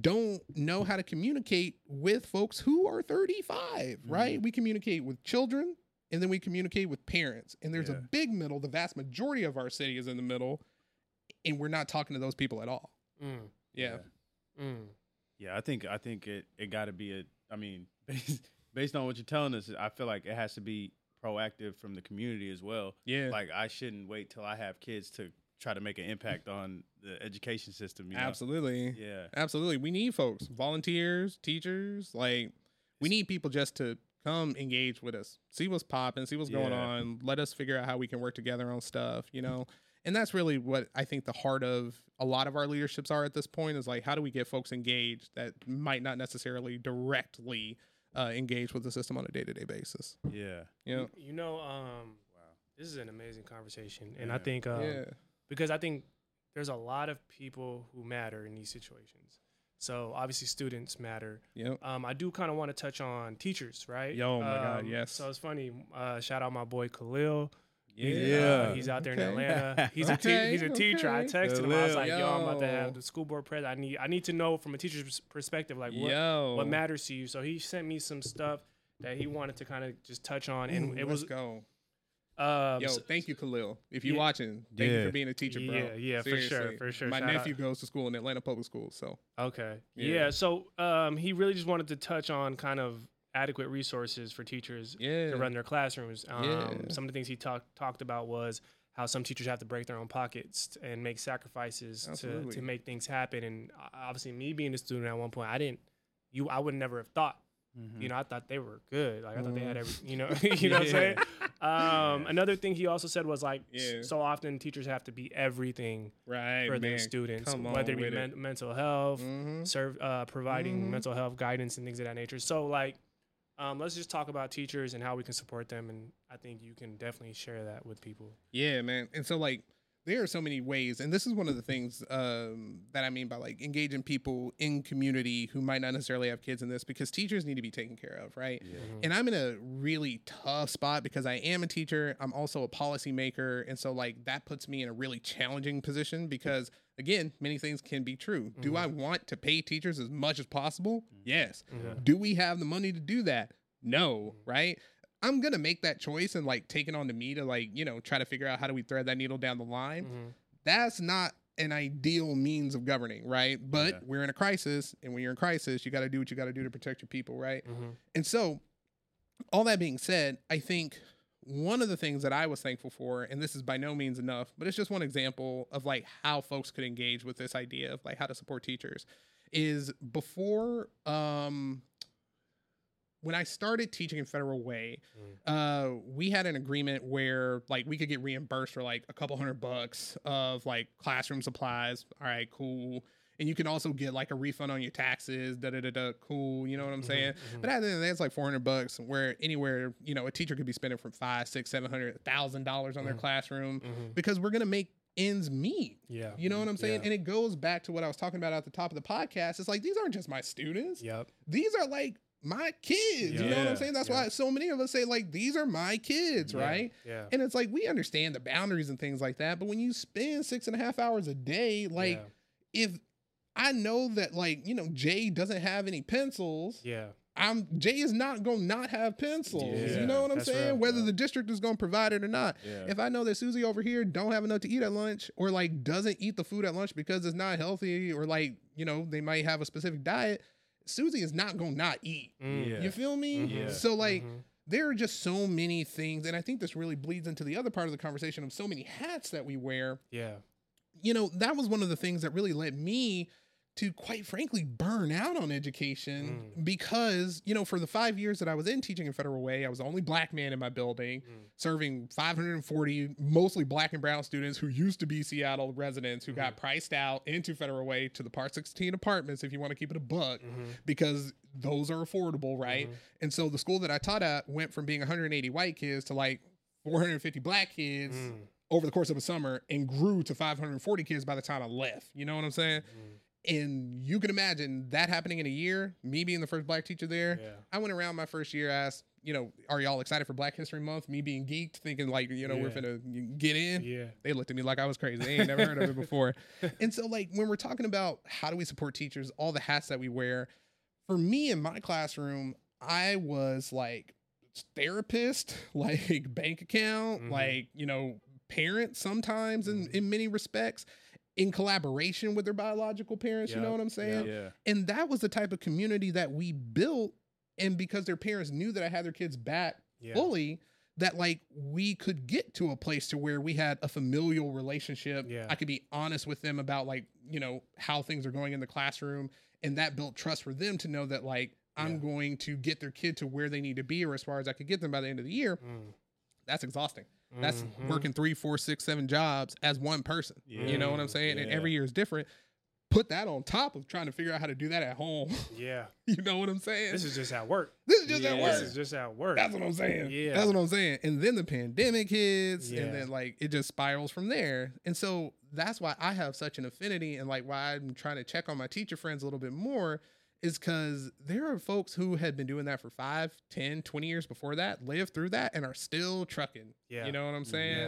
don't know how to communicate with folks who are 35 right mm-hmm. we communicate with children and then we communicate with parents and there's a big middle the vast majority of our city is in the middle and we're not talking to those people at all Mm, yeah, mm. Yeah, I think I think it it got to be a. I mean, based, based on what you're telling us, I feel like it has to be proactive from the community as well. yeah Like I shouldn't wait till I have kids to try to make an impact on the education system. You know? absolutely Yeah. Absolutely. We need folks, volunteers, teachers. Like, we need people just to come engage with us, see what's popping, see what's going on. Let us figure out how we can work together on stuff, you know? And that's really what I think the heart of a lot of our leaderships are at this point is like, how do we get folks engaged that might not necessarily directly uh, engage with the system on a day to day basis? Yeah. You know? You know, um, Wow. this is an amazing conversation, and I think um, yeah. because I think there's a lot of people who matter in these situations. So obviously, students matter. Yep. Um, I do kind of want to touch on teachers, right? Yo, oh my God, Um, yes. So it's funny. Uh, shout out my boy Khalil. He's, Yeah. uh, he's out there in Atlanta. He's a te- he's a teacher. I okay. texted him. I was like, "Yo, I'm about to have the school board president. I need I need to know from a teacher's perspective, like what Yo. what matters to you." So he sent me some stuff that he wanted to kind of just touch on, and Ooh, it let's was go. Um, Yo, so- thank you, Khalil. If you're Yeah. watching, thank you for being a teacher, bro. Yeah, yeah, for sure, for sure. My Shout out. nephew goes to school in Atlanta Public Schools, so Okay. Yeah. Yeah. So um, he really just wanted to touch on kind of adequate resources for teachers yeah, to run their classrooms. Um, Yeah. Some of the things he talked talked about was how some teachers have to break their own pockets and make sacrifices to, Absolutely. to make things happen. And obviously, me being a student at one point, I didn't, you, I would never have thought. Mm-hmm. You know, I thought they were good. Like I thought they had every, you know, you know what I'm saying. Um, Another thing he also said was like, Yeah. so often teachers have to be everything Right, for their students, Come whether it be with it. mental health, Mhm. serve, uh, providing Mhm. mental health guidance and things of that nature. So like, um, let's just talk about teachers and how we can support them. And I think you can definitely share that with people. Yeah, man. And so like there are so many ways, and this is one of the things um, that I mean by like engaging people in community who might not necessarily have kids in this, because teachers need to be taken care of, right? Mm-hmm. And I'm in a really tough spot because I am a teacher. I'm also a policymaker, and so like that puts me in a really challenging position because again, many things can be true. Do mm-hmm. I want to pay teachers as much as possible? Mm-hmm. Yes. Do we have the money to do that? No, right? I'm gonna make that choice and like take it on to me to like, you know, try to figure out how do we thread that needle down the line. Mhm. That's not an ideal means of governing, right? But Yeah. we're in a crisis, and when you're in crisis, you got to do what you got to do to protect your people, right? Mhm. And so, all that being said, I think one of the things that I was thankful for, and this is by no means enough, but it's just one example of like how folks could engage with this idea of like how to support teachers, is before um when I started teaching in Federal Way, mm-hmm. uh, we had an agreement where like we could get reimbursed for like a couple hundred bucks of like classroom supplies. All right, cool. And you can also get like a refund on your taxes. Da da da da. Cool. You know what I'm mm-hmm, saying? Mm-hmm. But at the end of the day, it's like 400 bucks. Where anywhere you know a teacher could be spending from five, six, seven hundred thousand dollars on their classroom Mhm. because we're gonna make ends meet. Yeah. You know what I'm saying? Yeah. And it goes back to what I was talking about at the top of the podcast. It's like these aren't just my students Yep. these are like my kids. You know what I'm saying? That's yeah. why so many of us say like these are my kids, Yeah, right? Yeah. And it's like we understand the boundaries and things like that, but when you spend six and a half hours a day, like yeah. if I know that like you know Jay doesn't have any pencils, yeah. I'm Jay is not gonna not have pencils. Yeah, you know what I'm saying? real, Whether yeah. the district is gonna provide it or not. Yeah. If I know that Susie over here don't have enough to eat at lunch, or like doesn't eat the food at lunch because it's not healthy, or like you know they might have a specific diet, Susie is not gonna not eat. Mm. Yeah. You feel me? Mhm. So like Mhm. there are just so many things, and I think this really bleeds into the other part of the conversation of so many hats that we wear. Yeah. You know, that was one of the things that really led me to quite frankly burn out on education Mm. because, you know, for the five years that I was in teaching in Federal Way, I was the only black man in my building, Mm. serving 540 mostly black and brown students who used to be Seattle residents who Mm-hmm. got priced out into Federal Way to the Part 16 apartments, if you want to keep it a buck, Mhm. because those are affordable, right? Mhm. And so the school that I taught at went from being 180 white kids to like 450 black kids Mm. over the course of a summer and grew to 540 kids by the time I left. You know what I'm saying? And you can imagine that happening in a year, me being the first black teacher there. Yeah. I went around my first year, asked, you know, are y'all excited for Black History Month? Me being geeked, thinking like, you know, we're Yeah. finna get in. Yeah. They looked at me like I was crazy. They ain't never heard of it before. And so, like, when we're talking about how do we support teachers, all the hats that we wear, for me in my classroom, I was like therapist, like bank account, Mhm. like, you know, parent sometimes in, in many respects. In collaboration with their biological parents, you know what I'm saying? yeah. And that was the type of community that we built. And because their parents knew that I had their kids back Yeah. fully that like we could get to a place to where we had a familial relationship Yeah. i could be honest with them about like you know how things are going in the classroom and that built trust for them to know that like i'm Yeah. going to get their kid to where they need to be or as far as i could get them by the end of the year Mm. that's exhausting that's Mhm. working three four six seven jobs as one person you know what i'm saying and every year is different put that on top of trying to figure out how to do that at home Yeah. you know what i'm saying This is just at work. this is just at Yeah. work This is just at work. that's what I'm saying. Yeah. That's what I'm saying. And then the pandemic hits, Yeah. and then like it just spirals from there. And so that's why I have such an affinity and like why I'm trying to check on my teacher friends a little bit more is because there are folks who had been doing that for 5, 10, 20 years before that, lived through that, and are still trucking. Yeah. You know what I'm mm-hmm. saying?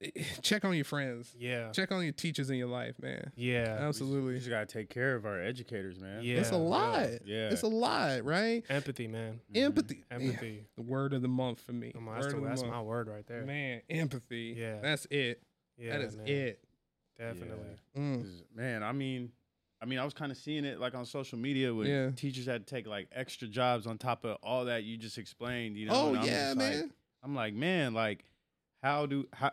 Yeah. Eh, check on your friends. Yeah. Check on your teachers in your life, man. Yeah. We Absolutely. just gotta take care of our educators, man. Yeah. it's a lot. Yeah. It's a lot, right? Empathy, man. Mm-hmm. Mm-hmm. Empathy. Yeah, Empathy. the word of the month for me. On, that's, Word the, the that's my word right there. Man, empathy. Yeah. That's it. Yeah, that is man. it. Definitely. Mm. 'Cause, Man, I mean, I mean, I was kind of seeing it like on social media with Yeah. teachers had to take like extra jobs on top of all that you just explained. You know? Oh I'm yeah, just like- man. I'm like, man, like, how do how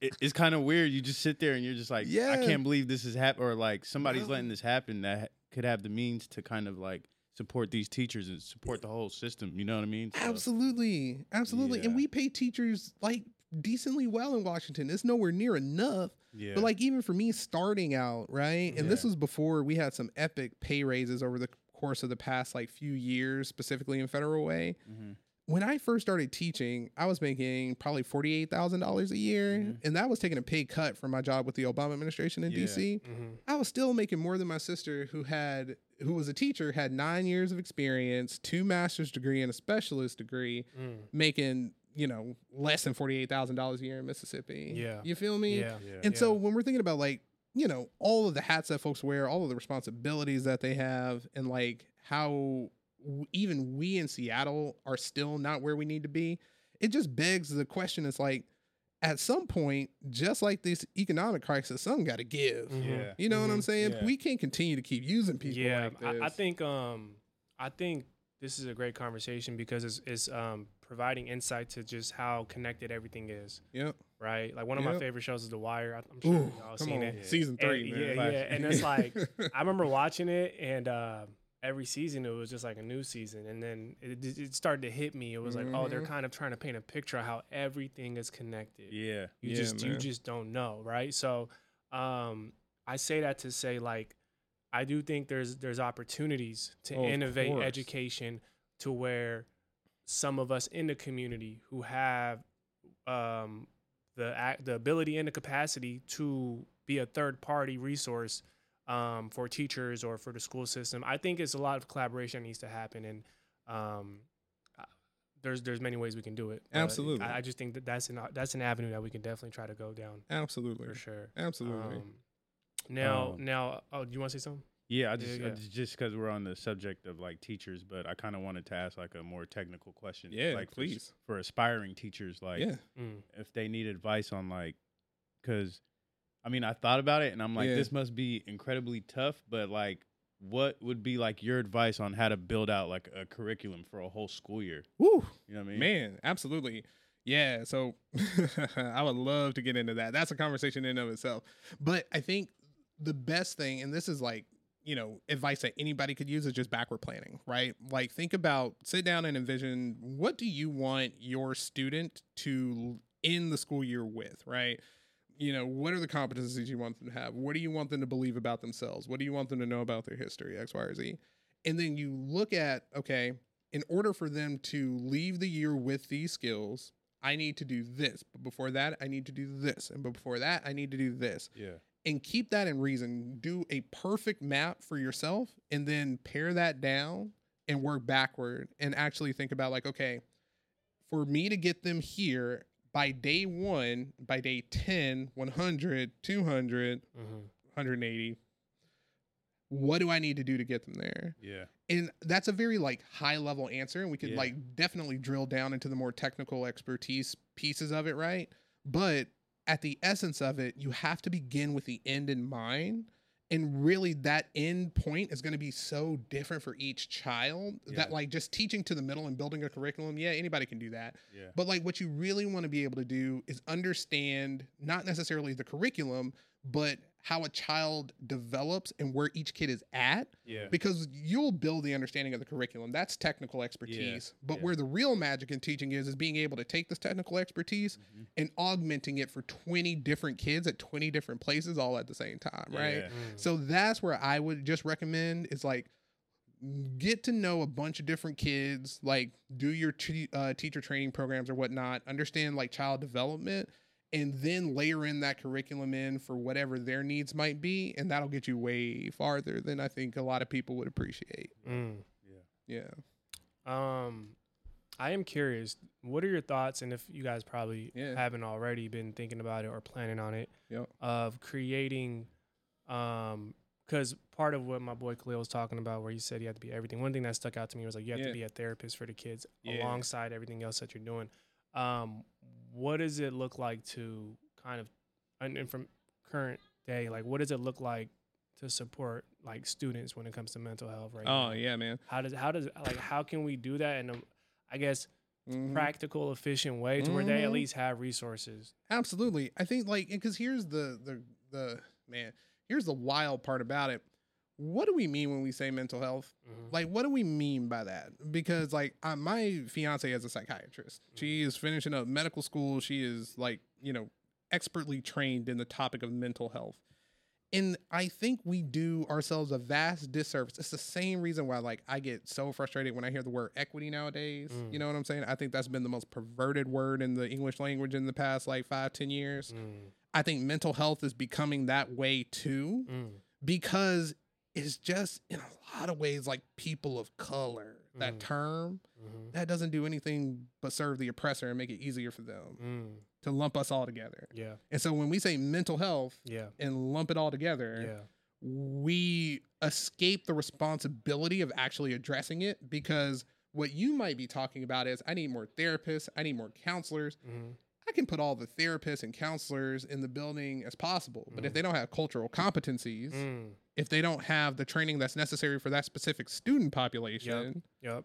it, it's kind of weird. You just sit there and you're just like, Yeah. I can't believe this is happening, or like somebody's No. letting this happen that could have the means to kind of like support these teachers and support the whole system. You know what I mean? So, Absolutely. Absolutely. And we pay teachers like decently well in Washington. It's nowhere near enough. Yeah. But like even for me starting out, right? And this was before we had some epic pay raises over the course of the past like few years, specifically in federal way. Mhm. When I first started teaching, I was making probably forty-eight thousand dollars a year, Mhm. and that was taking a pay cut from my job with the Obama administration in Yeah. DC. hmm I was still making more than my sister, who had who was a teacher, had nine years of experience, two master's degree, and a specialist degree, Mm. making you know less than forty eight thousand dollars a year in Mississippi. Yeah. you feel me? Yeah. Yeah. And so when we're thinking about like you know all of the hats that folks wear, all of the responsibilities that they have, and like how w- even we in Seattle are still not where we need to be, it just begs the question. It's like at some point, just like this economic crisis, something got to give. Mhm. Yeah. You know what I'm Mhm. saying? Yeah. We can't continue to keep using people yeah, like this. I, I think um, I think this is a great conversation because it's, it's um, providing insight to just how connected everything is, Yep. right? Like one of my favorite shows is The Wire. I'm sure Ooh, y'all seen on. it. Season three, yeah, man. yeah, and it's like I remember watching it, and uh, every season it was just like a new season, and then it, it started to hit me. It was like, oh, they're Mhm. kind of trying to paint a picture of how everything is connected. Yeah. You Yeah, just you just don't know, right? So um I say that to say like I do think there's there's opportunities to Oh, innovate education to where some of us in the community who have um the the ability and the capacity to be a third party resource um, for teachers or for the school system. I think it's a lot of collaboration needs to happen, and um, there's there's many ways we can do it. Absolutely. I, I just think that that's an that's an avenue that we can definitely try to go down Absolutely. for sure. Absolutely. Um, now, Um, now, oh, do you want to say something? Yeah, I just, yeah. I just- just because we're on the subject of like teachers, but I kind of wanted to ask like a more technical question. Yeah, like for please. for, aspiring teachers, like yeah. Mm. if they need advice on like, because, I mean, I thought about it and I'm like, Yeah. this must be incredibly tough, but like, what would be like your advice on how to build out like a curriculum for a whole school year? Woo. You know what I mean? Man, absolutely. Yeah, so I would love to get into that. That's a conversation in and of itself. But I think the best thing, and this is like, you know, advice that anybody could use is just backward planning, right? Like think about, sit down and envision what do you want your student to end the school year with, right? You know, what are the competencies you want them to have? What do you want them to believe about themselves? What do you want them to know about their history, X, Y, or Z? And then you look at, okay, in order for them to leave the year with these skills, I need to do this. But before that, I need to do this. And before that, I need to do this. Yeah. And keep that in reason. Do a perfect map for yourself and then pare that down and work backward and actually think about, like, okay, for me to get them here by day one, by day 10, 100, 200, hmm 180, what do I need to do to get them there? Yeah. and that's a very like high level answer and we could Yeah. like definitely drill down into the more technical expertise pieces of it right but at the essence of it you have to begin with the end in mind and really that end point is going to be so different for each child that like just teaching to the middle and building a curriculum yeah anybody can do that Yeah. but like what you really want to be able to do is understand not necessarily the curriculum but how a child develops and where each kid is at Yeah. because you'll build the understanding of the curriculum. That's technical expertise. Yeah. but yeah. where the real magic in teaching is, is being able to take this technical expertise Mhm. and augmenting it for 20 different kids at 20 different places all at the same time, right? Yeah. Mm. So that's where I would just recommend is like get to know a bunch of different kids, like do your t- uh, teacher training programs or whatnot, understand like child development, and then layer in that curriculum in for whatever their needs might be, and that'll get you way farther than I think a lot of people would appreciate. Mm. Yeah. Um, I am curious. What are your thoughts, and if you guys probably Yeah. haven't already been thinking about it or planning on it, Yep. of creating, um, because part of what my boy Khalil was talking about, where he said you have to be everything. One thing that stuck out to me was like you have Yeah. to be a therapist for the kids Yeah. alongside everything else that you're doing. Um, what does it look like to kind of, and, from current day, like what does it look like to support like students when it comes to mental health right now? Oh yeah, man. how does how does like how can we do that in a i guess Mhm. practical, efficient way to where they at Mhm. least have resources. Absolutely. I think like because here's the the the man, here's the wild part about it. What do we mean when we say mental health? Mhm. Like, what do we mean by that? Because like uh, my fiance is a psychiatrist. She is finishing up medical school. She is like you know expertly trained in the topic of mental health. And I think we do ourselves a vast disservice. It's the same reason why like I get so frustrated when I hear the word equity nowadays. Mm. You know what I'm saying? I think that's been the most perverted word in the English language in the past like five, ten years. Mm, I think mental health is becoming that way too mm, because it's just in a lot of ways like people of color. That Mm. term mhm, that doesn't do anything but serve the oppressor and make it easier for them mm. to lump us all together. Yeah, And so when we say mental health yeah, and lump it all together, yeah. we escape the responsibility of actually addressing it because what you might be talking about is I need more therapists, I need more counselors. mhm, I can put all the therapists and counselors in the building as possible. But if Mhm. they don't have cultural competencies, mm. if they don't have the training that's necessary for that specific student population, Yep.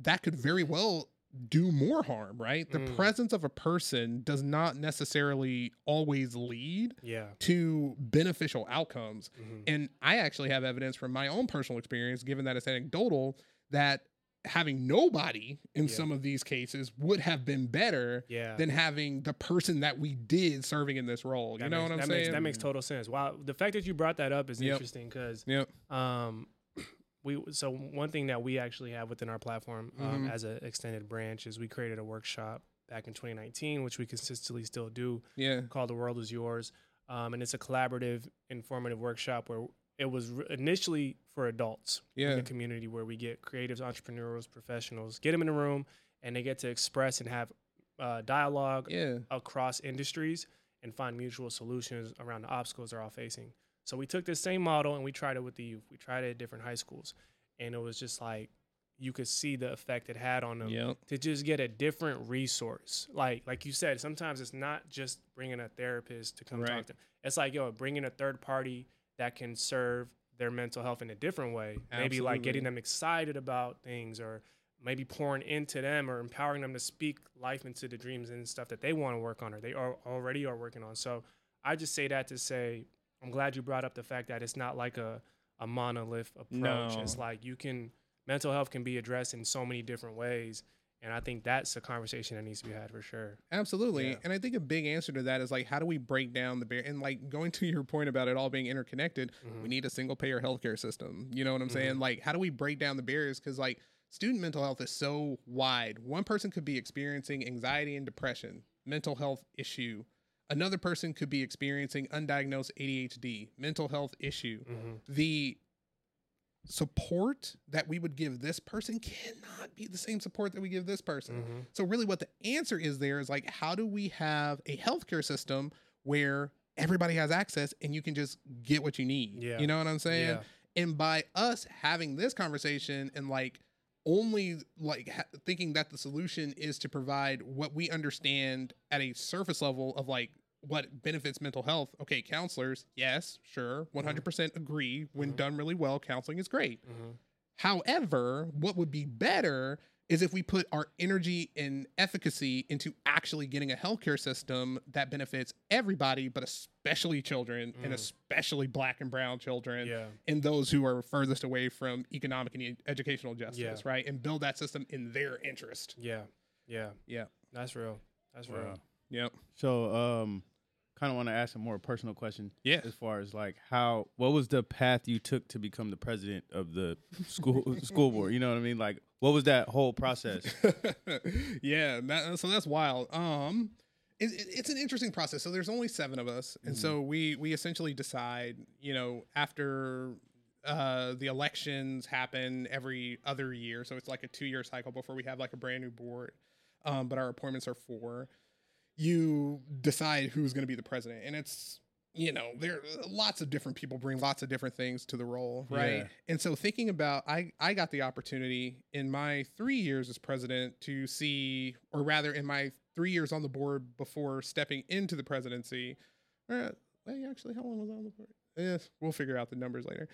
that could very well do more harm, right? The Mm. presence of a person does not necessarily always lead Yeah. to beneficial outcomes. mhm, And I actually have evidence from my own personal experience, given that it's anecdotal, that having nobody in Yeah. some of these cases would have been better Yeah. than having the person that we did serving in this role. That you know makes, what I'm that saying? Makes, that makes total sense. Wow, the fact that you brought that up is Yep. interesting because Yep. um, we so one thing that we actually have within our platform um, Mhm. as an extended branch is we created a workshop back in 2019, which we consistently still do, Yeah. called "The World Is Yours," um, and it's a collaborative, informative workshop where it was initially for adults in the community, where we get creatives, entrepreneurs, professionals, get them in a room, and they get to express and have uh, dialogue Yeah. across industries and find mutual solutions around the obstacles they're all facing. So we took this same model and we tried it with the youth. We tried it at different high schools, and it was just like you could see the effect it had on them Yep. to just get a different resource. Like like you said, sometimes it's not just bringing a therapist to come Right. talk to. Them. It's like yo, bringing a third party that can serve their mental health in a different way. Maybe like getting them excited about things or maybe pouring into them or empowering them to speak life into the dreams and stuff that they want to work on or they are already are working on. So I just say that to say I'm glad you brought up the fact that it's not like a a monolith approach. No. It's like you can mental health can be addressed in so many different ways. And I think that's a conversation that needs to be had for sure. Absolutely. Yeah. And I think a big answer to that is like, how do we break down the barrier? And like going to your point about it all being interconnected, Mhm. we need a single payer healthcare system. You know what I'm Mm-hmm. saying? Like, how do we break down the barriers? Because like student mental health is so wide. One person could be experiencing anxiety and depression, mental health issue. Another person could be experiencing undiagnosed ADHD, mental health issue. Mhm. The support that we would give this person cannot be the same support that we give this person. Mhm. So really what the answer is there is like how do we have a healthcare system where everybody has access and you can just get what you need. Yeah. You know what I'm saying? Yeah. And by us having this conversation and like only like ha- thinking that the solution is to provide what we understand at a surface level of like what benefits mental health. Okay, counselors, yes, sure, 100% agree. When Mhm. done really well, counseling is great. Mhm. However, what would be better is if we put our energy and efficacy into actually getting a healthcare system that benefits everybody, but especially children and Mm. especially black and brown children Yeah. and those who are furthest away from economic and educational justice, Yeah. right? And build that system in their interest. Yeah. Yeah. Yeah. That's real. That's real. Wow. Yep. So, um, kind of want to ask a more personal question. Yeah. As far as like how, what was the path you took to become the president of the school school board? You know what I mean? Like, what was that whole process? yeah, that, so that's wild. Um, it, it- it's an interesting process. So there's only seven of us, and so we we essentially decide, you know, after uh, the elections happen every other year. So it's like a two year cycle before we have like a brand new board. Um, but our appointments are four. You decide who's going to be the president, and it's you know there are lots of different people bring lots of different things to the role, right? Yeah. And so thinking about I I got the opportunity in my 3 years as president to see or rather in my 3 years on the board before stepping into the presidency. Uh, actually how long was I on the board? Yes, we'll figure out the numbers later.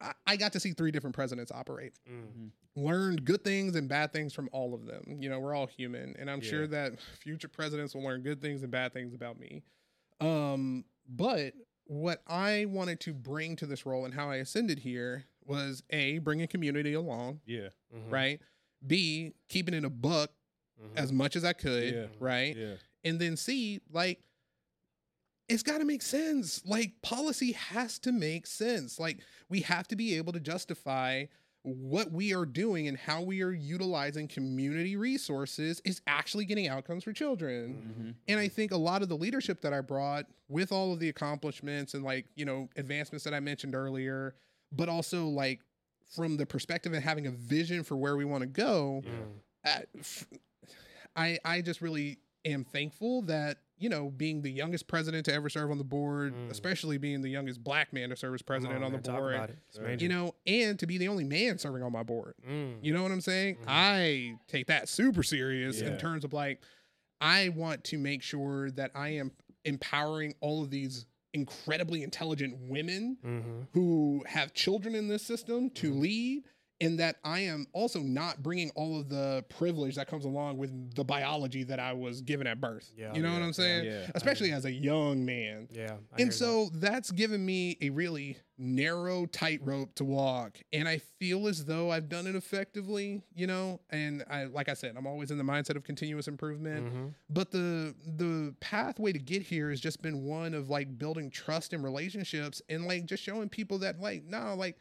I, I got to see three different presidents operate. Mm. Learned good things and bad things from all of them. You know, we're all human, and I'm Yeah. sure that future presidents will learn good things and bad things about me. Um, but what I wanted to bring to this role and how I ascended here was a bringing community along, Yeah. Mhm. right? B keeping it a buck Mhm. as much as I could, Yeah. right? Yeah. And then C, like, it's got to make sense. Like, policy has to make sense. Like, we have to be able to justify what we are doing and how we are utilizing community resources is actually getting outcomes for children. Mm-hmm. And I think a lot of the leadership that I brought with all of the accomplishments and like, you know, advancements that I mentioned earlier, but also like from the perspective of having a vision for where we want to go, Mm. I f- I I just really am thankful that you know being the youngest president to ever serve on the board, Mm. especially being the youngest black man to serve as president Come on, the talk board, about it. It's Right. major. you know, and to be the only man serving on my board. Mm. You know what I'm saying? Mhm. I take that super serious in terms of like I want to make sure that I am empowering all of these incredibly intelligent women Mhm. who have children in this system to Mhm. lead and that I am also not bringing all of the privilege that comes along with the biology that I was given at birth. Yeah, you know what I'm saying? Yeah. Especially as a young man. Yeah. I hear And that. so that's given me a really narrow tightrope to walk. And I feel as though I've done it effectively, you know? And I like I said, I'm always in the mindset of continuous improvement Mhm. but the the pathway to get here has just been one of like building trust and relationships and like just showing people that like no like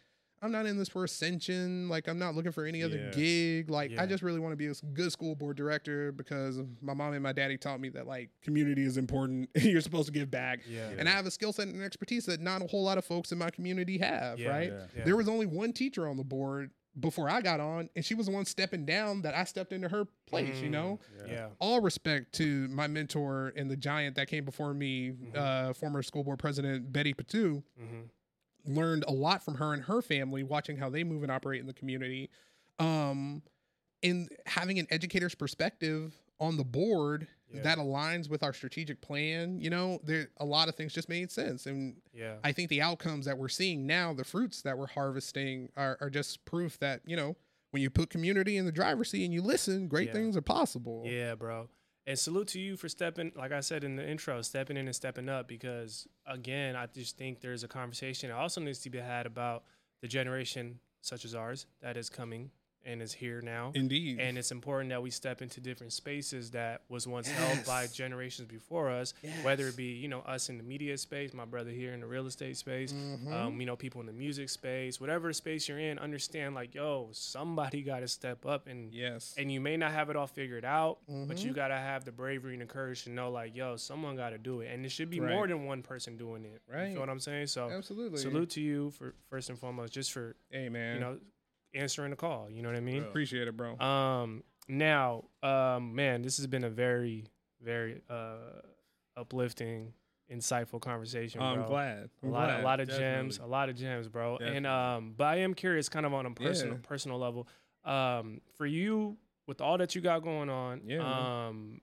i'm not in this for ascension like i'm not looking for any other Yeah. gig like Yeah. i just really want to be a good school board director because my mom and my daddy taught me that like community is important you're supposed to give back Yeah. and i have a skill set and expertise that not a whole lot of folks in my community have Yeah, right Yeah. Yeah. there was only one teacher on the board before i got on and she was the one stepping down that i stepped into her place you Mm. know Yeah. all respect to my mentor and the giant that came before me, Mhm. uh, former school board president Betty Patu. Mhm. Learned a lot from her and her family, watching how they move and operate in the community. Um, and having an educator's perspective on the board Yeah. that aligns with our strategic plan, you know, there a lot of things just made sense. And Yeah. I think the outcomes that we're seeing now, the fruits that we're harvesting, are, are just proof that, you know, when you put community in the driver's seat and you listen, great Yeah. things are possible. Yeah, bro. And salute to you for stepping, like I said in the intro, stepping in and stepping up because, again, I just think there's a conversation that also needs to be had about the generation such as ours that is coming and is here now. Indeed. And it's important that we step into different spaces that was once held by generations before us, whether it be, you know, us in the media space, my brother here in the real estate space, Mhm. um, you know, people in the music space, whatever space you're in, understand like, yo, somebody got to step up and yes. and you may not have it all figured out, but you Mhm. gotta have the bravery and the courage to know, like, yo, someone gotta do it, and it should be Right. more than one person doing it. Right. You know what I'm saying? So, Absolutely. salute to you for first and foremost, just for Hey man. you know answering the call. You know what I mean? Bro. appreciate it, bro. Um, now, um, man, this has been a very, very uh, uplifting, insightful conversation. I'm glad. A I'm lot, glad. a lot of gems, a lot of gems, bro. And um, but I am curious, kind of on a personal, Yeah. personal level, um, for you with all that you got going on, Yeah, man. um,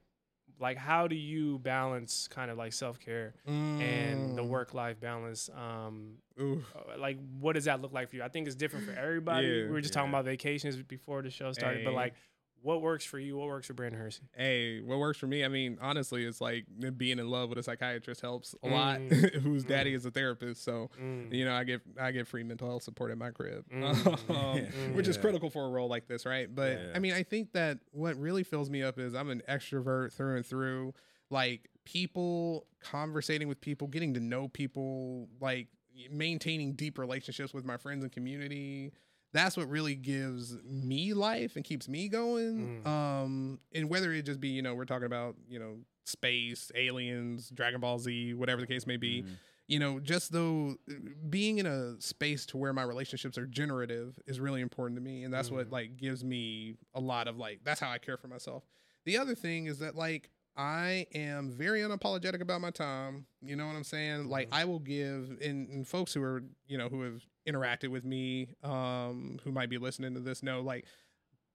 like how do you balance kind of like self care and the Mm. work life balance? Um, Oof. uh, like what does that look like for you? I think it's different for everybody. Yeah, we were just talking about vacations before the show started, but like, what works for you? What works for Brandon Hersey? Hey, what works for me? I mean, honestly, it's like being in love with a psychiatrist helps a lot. Mm. Whose daddy Mm. is a therapist, so Mm. you know, I get I get free mental health support at my crib, Mm. um, which is critical for a role like this, right? But Yeah. I mean, I think that what really fills me up is I'm an extrovert through and through. Like people conversating with people, getting to know people, like maintaining deep relationships with my friends and community. That's what really gives me life and keeps me going. Mm. Um, and whether it just be, you know, we're talking about, you know, space, aliens, Dragon Ball Z, whatever the case may be Mhm. you know, just though being in a space to where my relationships are generative is really important to me. And that's what Mhm. like gives me a lot of like, that's how I care for myself. The other thing is that like, I am very unapologetic about my time. You know what I'm saying? Like Mhm. I will give and, and folks who are, you know, who have interacted with me, um, who might be listening to this know like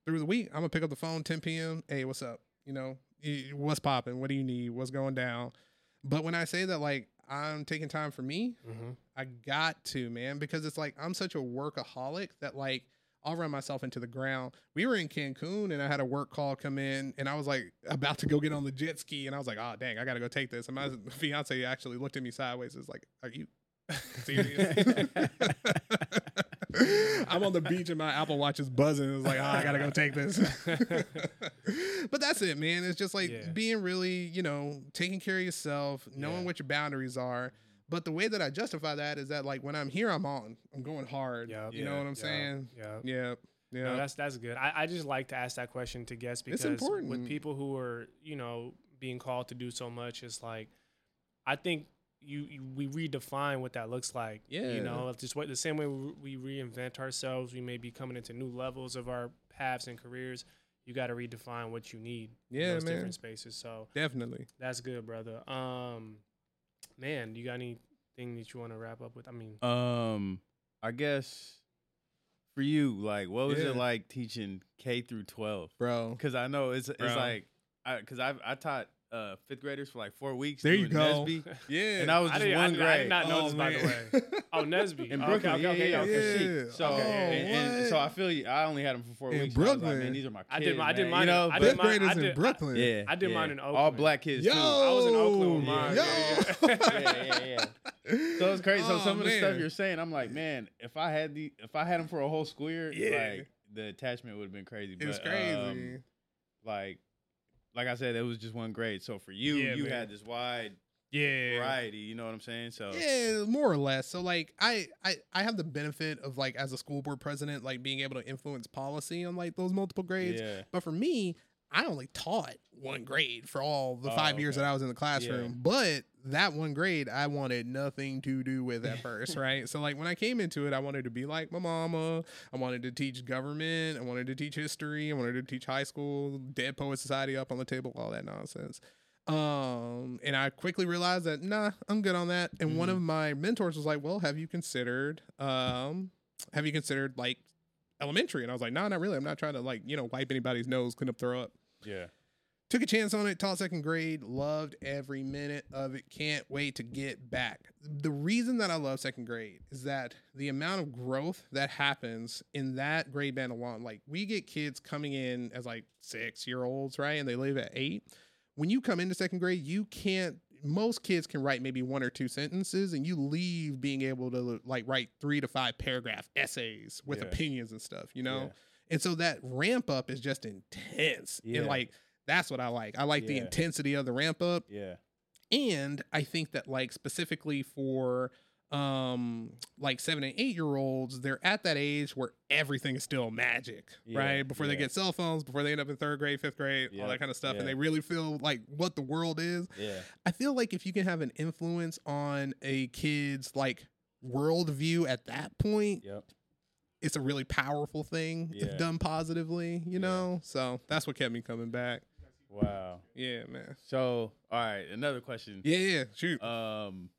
through the week, I'm gonna pick up the phone 10 p.m. Hey, what's up? You know, what's popping? What do you need? What's going down? But when I say that, like, I'm taking time for me. Mm-hmm. I got to, man, because it's like I'm such a workaholic that like I'll run myself into the ground. We were in Cancun and I had a work call come in and I was like about to go get on the jet ski and I was like, oh dang, I gotta go take this. And my fiance actually looked at me sideways. It's like, are you? I'm on the beach and my Apple Watch is buzzing. It's like, oh, I gotta go take this. but that's it, man. It's just like Yeah. being really, you know, taking care of yourself, knowing Yeah. what your boundaries are. But the way that I justify that is that like when I'm here, I'm on. I'm going hard. Yeah. You know what I'm Yeah. saying? Yeah. Yeah. Yeah. No, that's that's good. I, I just like to ask that question to guests because It's important. with people who are you know being called to do so much, it's like I think you, you we redefine what that looks like. Yeah. you know, just what the same way we, we reinvent ourselves, we may be coming into new levels of our paths and careers. You got to redefine what you need. in Yeah, those man. different spaces. So Definitely. that's good, brother. Um, man, you got anything that you want to wrap up with? I mean, Um, I guess for you, like, what was Yeah. it like teaching K through twelve? Bro. Because I know it's it's Bro. like, I because I I taught uh fifth graders for like four weeks. There you go. Nesby, Yeah. and I was I just didn't- I one did- I did grade. not know this, by the way. Oh, Nesby. In Oh, Brooklyn, okay, yeah, okay, yeah, okay, yeah, okay. Yeah. for So, Oh, and, and so? I feel you. I only had them for four In weeks. and I like, Brooklyn. man, these are my kids. I did my- I did man. mine You in- know, I did Fifth mine- graders I in did- I- Brooklyn. yeah, I did yeah. mine in All black kids Yo. too. I was in Oakland with Yo. mine. Yo. Yeah, yeah. yeah, yeah, yeah. So it's crazy. So Oh, some of the stuff you're saying, I'm like, man, if I had the if I had them for a whole school year, Yeah. like the attachment would have been crazy. It's but, crazy. um, like, like I said, it was just one grade. So for you, Yeah, you man. had this wide yeah. variety. You know what I'm saying? So Yeah, more or less. So like I, I I have the benefit of like as a school board president, like being able to influence policy on like those multiple grades. yeah, But for me, I only taught one grade for all the Oh, five years that I was in the classroom. But that one grade I wanted nothing to do with at first, right? So like when I came into it, I wanted to be like my mama. I wanted to teach government. I wanted to teach history. I wanted to teach high school, Dead Poet Society up on the table, all that nonsense. Um, and I quickly realized that nah, I'm good on that. And one Mhm. of my mentors was like, "Well, have you considered um have you considered like elementary?" And I was like, "No, not really. I'm not trying to like, you know, wipe anybody's nose, clean up, throw up." yeah, Took a chance on it, taught second grade, loved every minute of it. Can't wait to get back. The reason that I love second grade is that the amount of growth that happens in that grade band alone, like we get kids coming in as like six year olds, right? And they leave at eight. When you come into second grade, you can't, most kids can write maybe one or two sentences and you leave being able to like write three to five paragraph essays with Yeah. opinions and stuff, you know? Yeah. And so that ramp up is just intense. Yeah. And like, that's what I like. I like the intensity of the ramp up. yeah, And I think that like specifically for um like seven and eight year olds, they're at that age where everything is still magic, Yeah, right? Before they get cell phones, before they end up in third grade, fifth grade, all that kind of stuff, yeah. and they really feel like what the world is. yeah, I feel like if you can have an influence on a kid's like worldview at that point, yep. it's a really powerful thing Yeah. if done positively, you Yeah. know? So that's what kept me coming back. Wow. Yeah, man. So all right, another question. Yeah, yeah, shoot. um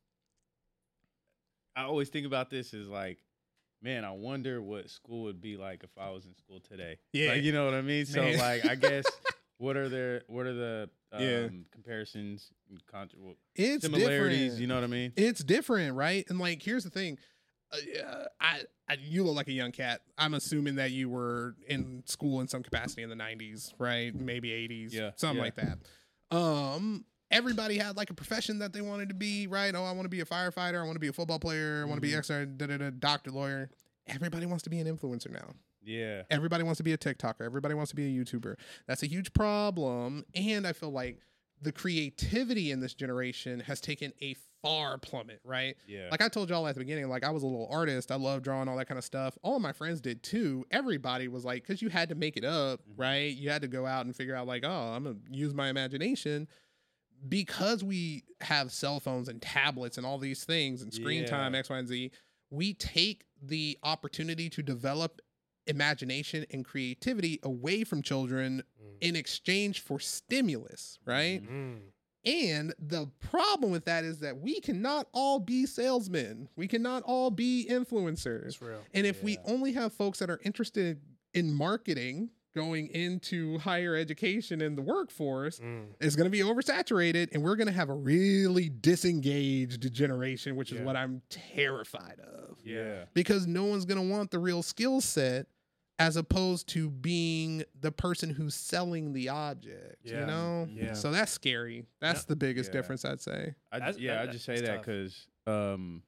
I always think about this as like, man, I wonder what school would be like if I was in school today. Yeah. Like, you know what I mean? So Man. like I guess what are their what are the um Yeah. comparisons and contra- it's similarities, different. you know what I mean? It's different, right? And like, here's the thing. Uh, I, I, you look like a young cat. I'm assuming that you were in school in some capacity in the 90s, right? Maybe 80s, Yeah, something yeah. like that. Um, everybody had like a profession that they wanted to be, right? Oh, I want to be a firefighter. I want to be a football player. I want to be Mhm. extra, da, da, da, doctor, lawyer. Everybody wants to be an influencer now. Yeah. Everybody wants to be a TikToker. Everybody wants to be a YouTuber. That's a huge problem. And I feel like the creativity in this generation has taken a far plummet, right? Yeah. Like I told y'all at the beginning, like I was a little artist. I love drawing all that kind of stuff. All of my friends did too. Everybody was like, because you had to make it up, Mhm. right? You had to go out and figure out, like, oh, I'm gonna use my imagination. Because we have cell phones and tablets and all these things and screen Yeah. time, X, Y, and Z, we take the opportunity to develop imagination and creativity away from children Mm. in exchange for stimulus, right? Mm. And the problem with that is that we cannot all be salesmen. We cannot all be influencers. It's real. And if we only have folks that are interested in marketing, going into higher education and the workforce Mm. is going to be oversaturated and we're going to have a really disengaged generation which is what i'm terrified of Yeah. because no one's going to want the real skill set as opposed to being the person who's selling the object you know Yeah. so that's scary that's Yeah. the biggest Yeah. difference i'd say I That's- yeah, that- I just say that because, um,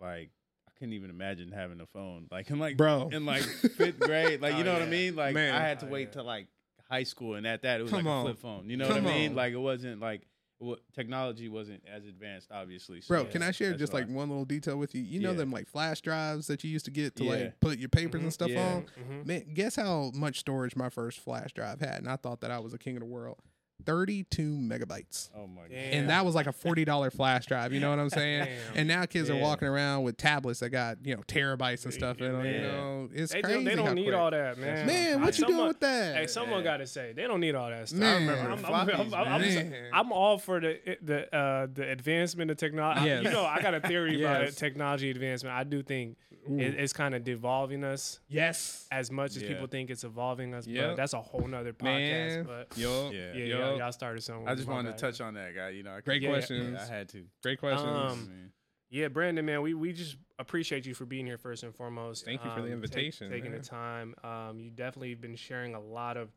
like, I couldn't even imagine having a phone. Like, in like, Bro. in like fifth grade, like, Oh, you know what. I mean? Like, Man. I had to Oh, wait yeah. till like high school, and at that, it was Come like on. a flip phone. You know Come what I mean? on. Like, it wasn't like what technology wasn't as advanced, obviously. So Bro, can I share just why- like one little detail with you? You know Yeah. them like flash drives that you used to get to Yeah. like put your papers Mhm. and stuff Yeah. on? Mhm. Man, guess how much storage my first flash drive had? And I thought that I was a king of the world. 32 megabytes. Oh my god. Damn. And that was like a $40 flash drive, you know what I'm saying? Damn. And now kids are walking around with tablets that got, you know, terabytes and stuff in them, you know. It's They, crazy. don't, they don't need quick. all that, man. Man, I- what you doing with that? Hey, someone Yeah. got to say they don't need all that stuff. Man. remember I'm, the I'm, I'm, I'm, I'm, man. I'm all for the the uh, the advancement of technology. Yes. You know, I got a theory about it, technology advancement. I do think Ooh. It, it's kind of devolving us yes. as much as Yeah. people think it's evolving us. Yep. But that's a whole nother podcast. Man. But Yo. Yeah. yeah, Yo. y'all, y'all started something. I just My wanted bad. to touch on that guy. You know, I Great couldn't- questions. Yeah, I had to. Great questions. Um, I mean, Yeah, Brandon, man, we, we just appreciate you for being here first and foremost. Thank you for the take- invitation, taking man. the time. Um, you definitely have been sharing a lot of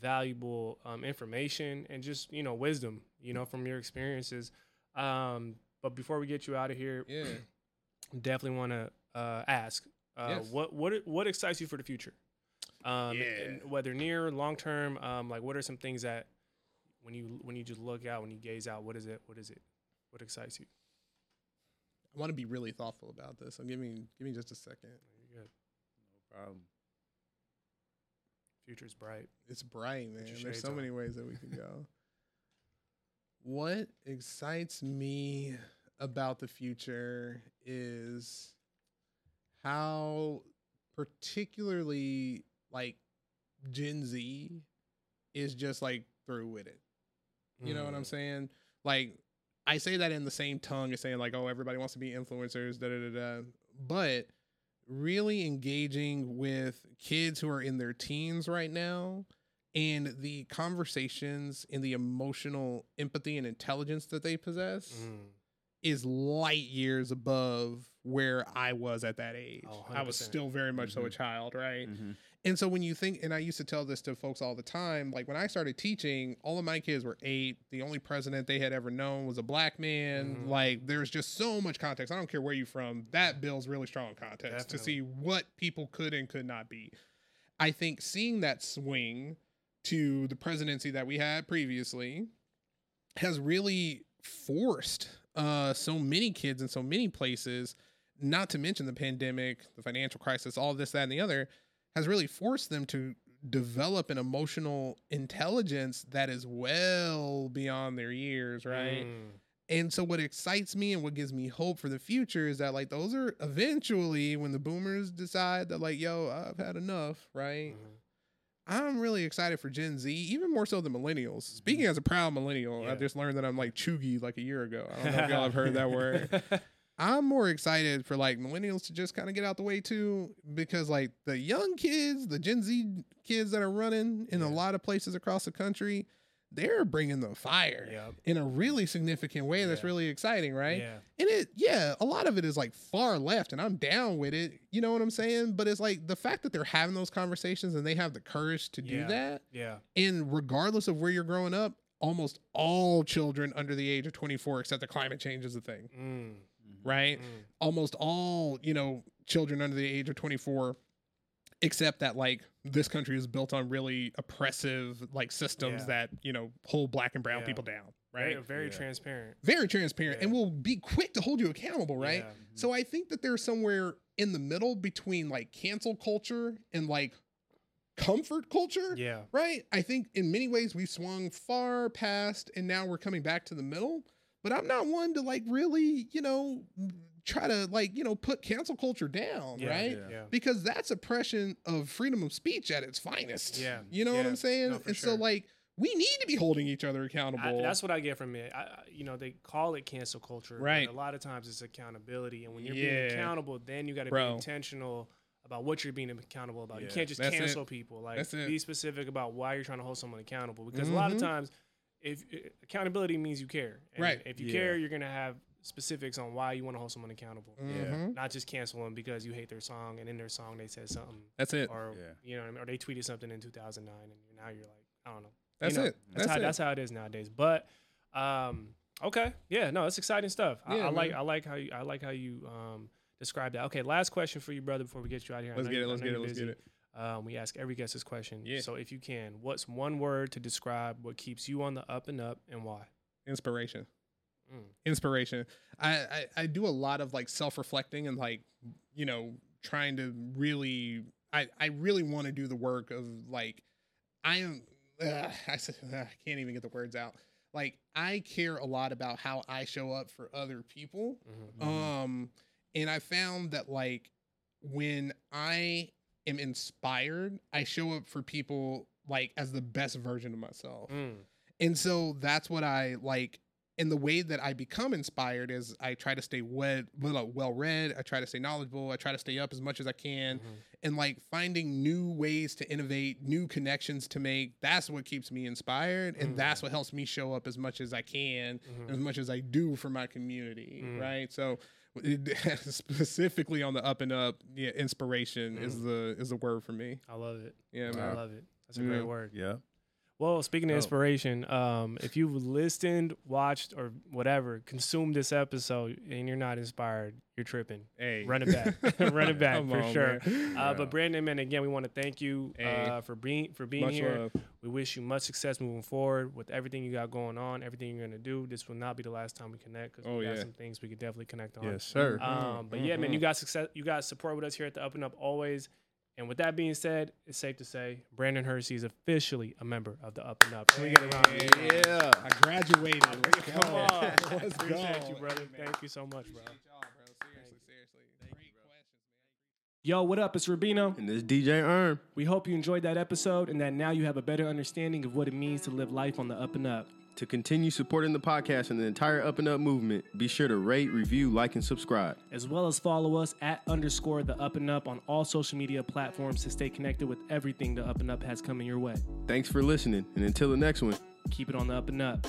valuable um, information and just you know wisdom, you know, from your experiences. Um, but before we get you out of here, yeah. definitely want to uh, ask uh, Yes. what what what excites you for the future? Um, Yeah. whether near, long term, um, like what are some things that when you when you just look out, when you gaze out, what is it? What is it? What excites you? I want to be really thoughtful about this. So give me give me just a second. You're good. problem. Future's bright. It's bright, man. There's so on. many ways that we can go. what excites me about the future is how particularly like Gen Z is just like through with it. You know what I'm Mm. saying? Like I say that in the same tongue as saying like, oh, everybody wants to be influencers, da da da da. But really engaging with kids who are in their teens right now and the conversations and the emotional empathy and intelligence that they possess Mm. Is light years above where I was at that age. Oh, I was still very much so a child, right? Mhm. And so when you think, and I used to tell this to folks all the time, like when I started teaching, all of my kids were eight. The only president they had ever known was a black man. Mhm. Like there's just so much context. I don't care where you're from. That builds really strong context to see what people could and could not be. I think seeing that swing to the presidency that we had previously has really forced uh, so many kids in so many places, not to mention the pandemic, the financial crisis, all this, that, and the other, has really forced them to develop an emotional intelligence that is well beyond their years, right? Mm. And so what excites me and what gives me hope for the future is that like those are eventually when the boomers decide that like, yo, I've had enough, right? Mhm. I'm really excited for Gen Z, even more so than millennials. Speaking mm. as a proud millennial, Yeah. I just learned that I'm like cheugy like a year ago. I don't know if y'all have heard that word. I'm more excited for like millennials to just kind of get out the way too, because like the young kids, the Gen Z kids that are running in a lot of places across the country, they're bringing the fire Yep. in a really significant way. That's Yeah. really exciting, right? Yeah. And it, yeah, a lot of it is like far left, and I'm down with it. You know what I'm saying? But it's like the fact that they're having those conversations and they have the courage to do that. Yeah. And regardless of where you're growing up, almost all children under the age of 24 accept that climate change is a thing, Mm. right? Mm. Almost all, you know, children under the age of 24 accept that like this country is built on really oppressive like systems Yeah. that, you know, hold black and brown Yeah. people down, right? very Yeah. transparent. Very transparent Yeah. and will be quick to hold you accountable, right? Yeah. Mm-hmm. So I think that there's somewhere in the middle between like cancel culture and like comfort culture, Yeah. right? I think in many ways we've swung far past and now we're coming back to the middle. But I'm not one to like really, you know, try to like, you know, put cancel culture down, Yeah. right? Yeah. Yeah. Because that's oppression of freedom of speech at its finest. Yeah. You know what I'm saying? No, and sure. so like we need to be holding each other I, accountable. that's what I get from it. I, I- you know, they call it cancel culture, but Right. a lot of times it's accountability, and when you're Yeah. being accountable, then you got to be intentional about what you're being accountable about. You can't just That's it. cancel people. Like be specific about why you're trying to hold someone accountable. Because a lot of Mhm. times, if uh, accountability means you care, and Right. If you Yeah. care, you're gonna have specifics on why you want to hold someone accountable. Mhm. Not just cancel them because you hate their song and in their song they said something That's it. or Yeah. you know what I mean? or they tweeted something in 2009 and now you're like I don't know. That's You know, it. That's, That's how it. that's how it is nowadays. But um, okay, yeah, no, it's exciting stuff. I, Yeah, I like. I like how you I like how you um describe that. Okay, last question for you, brother, before we get you out of here. Let's get you- it. Let's get it. you're Let's get it. Um, we ask every guest this question. Yeah. So if you can, what's one word to describe what keeps you on the up and up and why? Inspiration. Mm. Inspiration. I, I I do a lot of like self reflecting and like you know trying to really. I I really want to do the work of like I am. Uh, I said I can't even get the words out. Like I care a lot about how I show up for other people. Mhm. Um, and I found that like when I am inspired, I show up for people like as the best version of myself. Mm. And so that's what I like. And the way that I become inspired is I try to stay well, well read. I try to stay knowledgeable. I try to stay up as much as I can, Mhm. and like finding new ways to innovate, new connections to make. That's what keeps me inspired, and Mm. that's what helps me show up as much as I can, Mhm. as much as I do for my community. Mm. Right. So it, specifically on the up and up, yeah, inspiration is the is the word for me. I love it. Yeah, I love it. That's a Yeah. great word. Yeah. Well, speaking of inspiration, um, if you've listened, watched, or whatever, consumed this episode and you're not inspired, you're tripping. Hey, Run it back. Run it back Come for on, sure. Uh, but Brandon, man, again, we want to thank you Hey. uh, for being for being Much here. love. We wish you much success moving forward with everything you got going on, everything you're gonna do. This will not be the last time we connect because Oh, we got yeah. some things we could definitely connect on. Yes, sir. Um, but yeah, man, you got success. You got support with us here at the Up and Up always. And with that being said, it's safe to say Brandon Hersey is officially a member of the Up and Up. Can we get a round of applause? Yeah. I graduated. Let's go. Come on. Let's go. You, brother. Hey. Thank you so much, bro. Appreciate y'all, bro. Seriously, seriously. Great questions, man. Yo, what up? It's Rubino. And this DJ Erm. We hope you enjoyed that episode and that now you have a better understanding of what it means to live life on the up and up. To continue supporting the podcast and the entire Up and Up movement, be sure to rate, review, like, and subscribe. As well as follow us at underscore the up and up on all social media platforms to stay connected with everything the up and up has coming your way. Thanks for listening, and until the next one. Keep it on the up and up.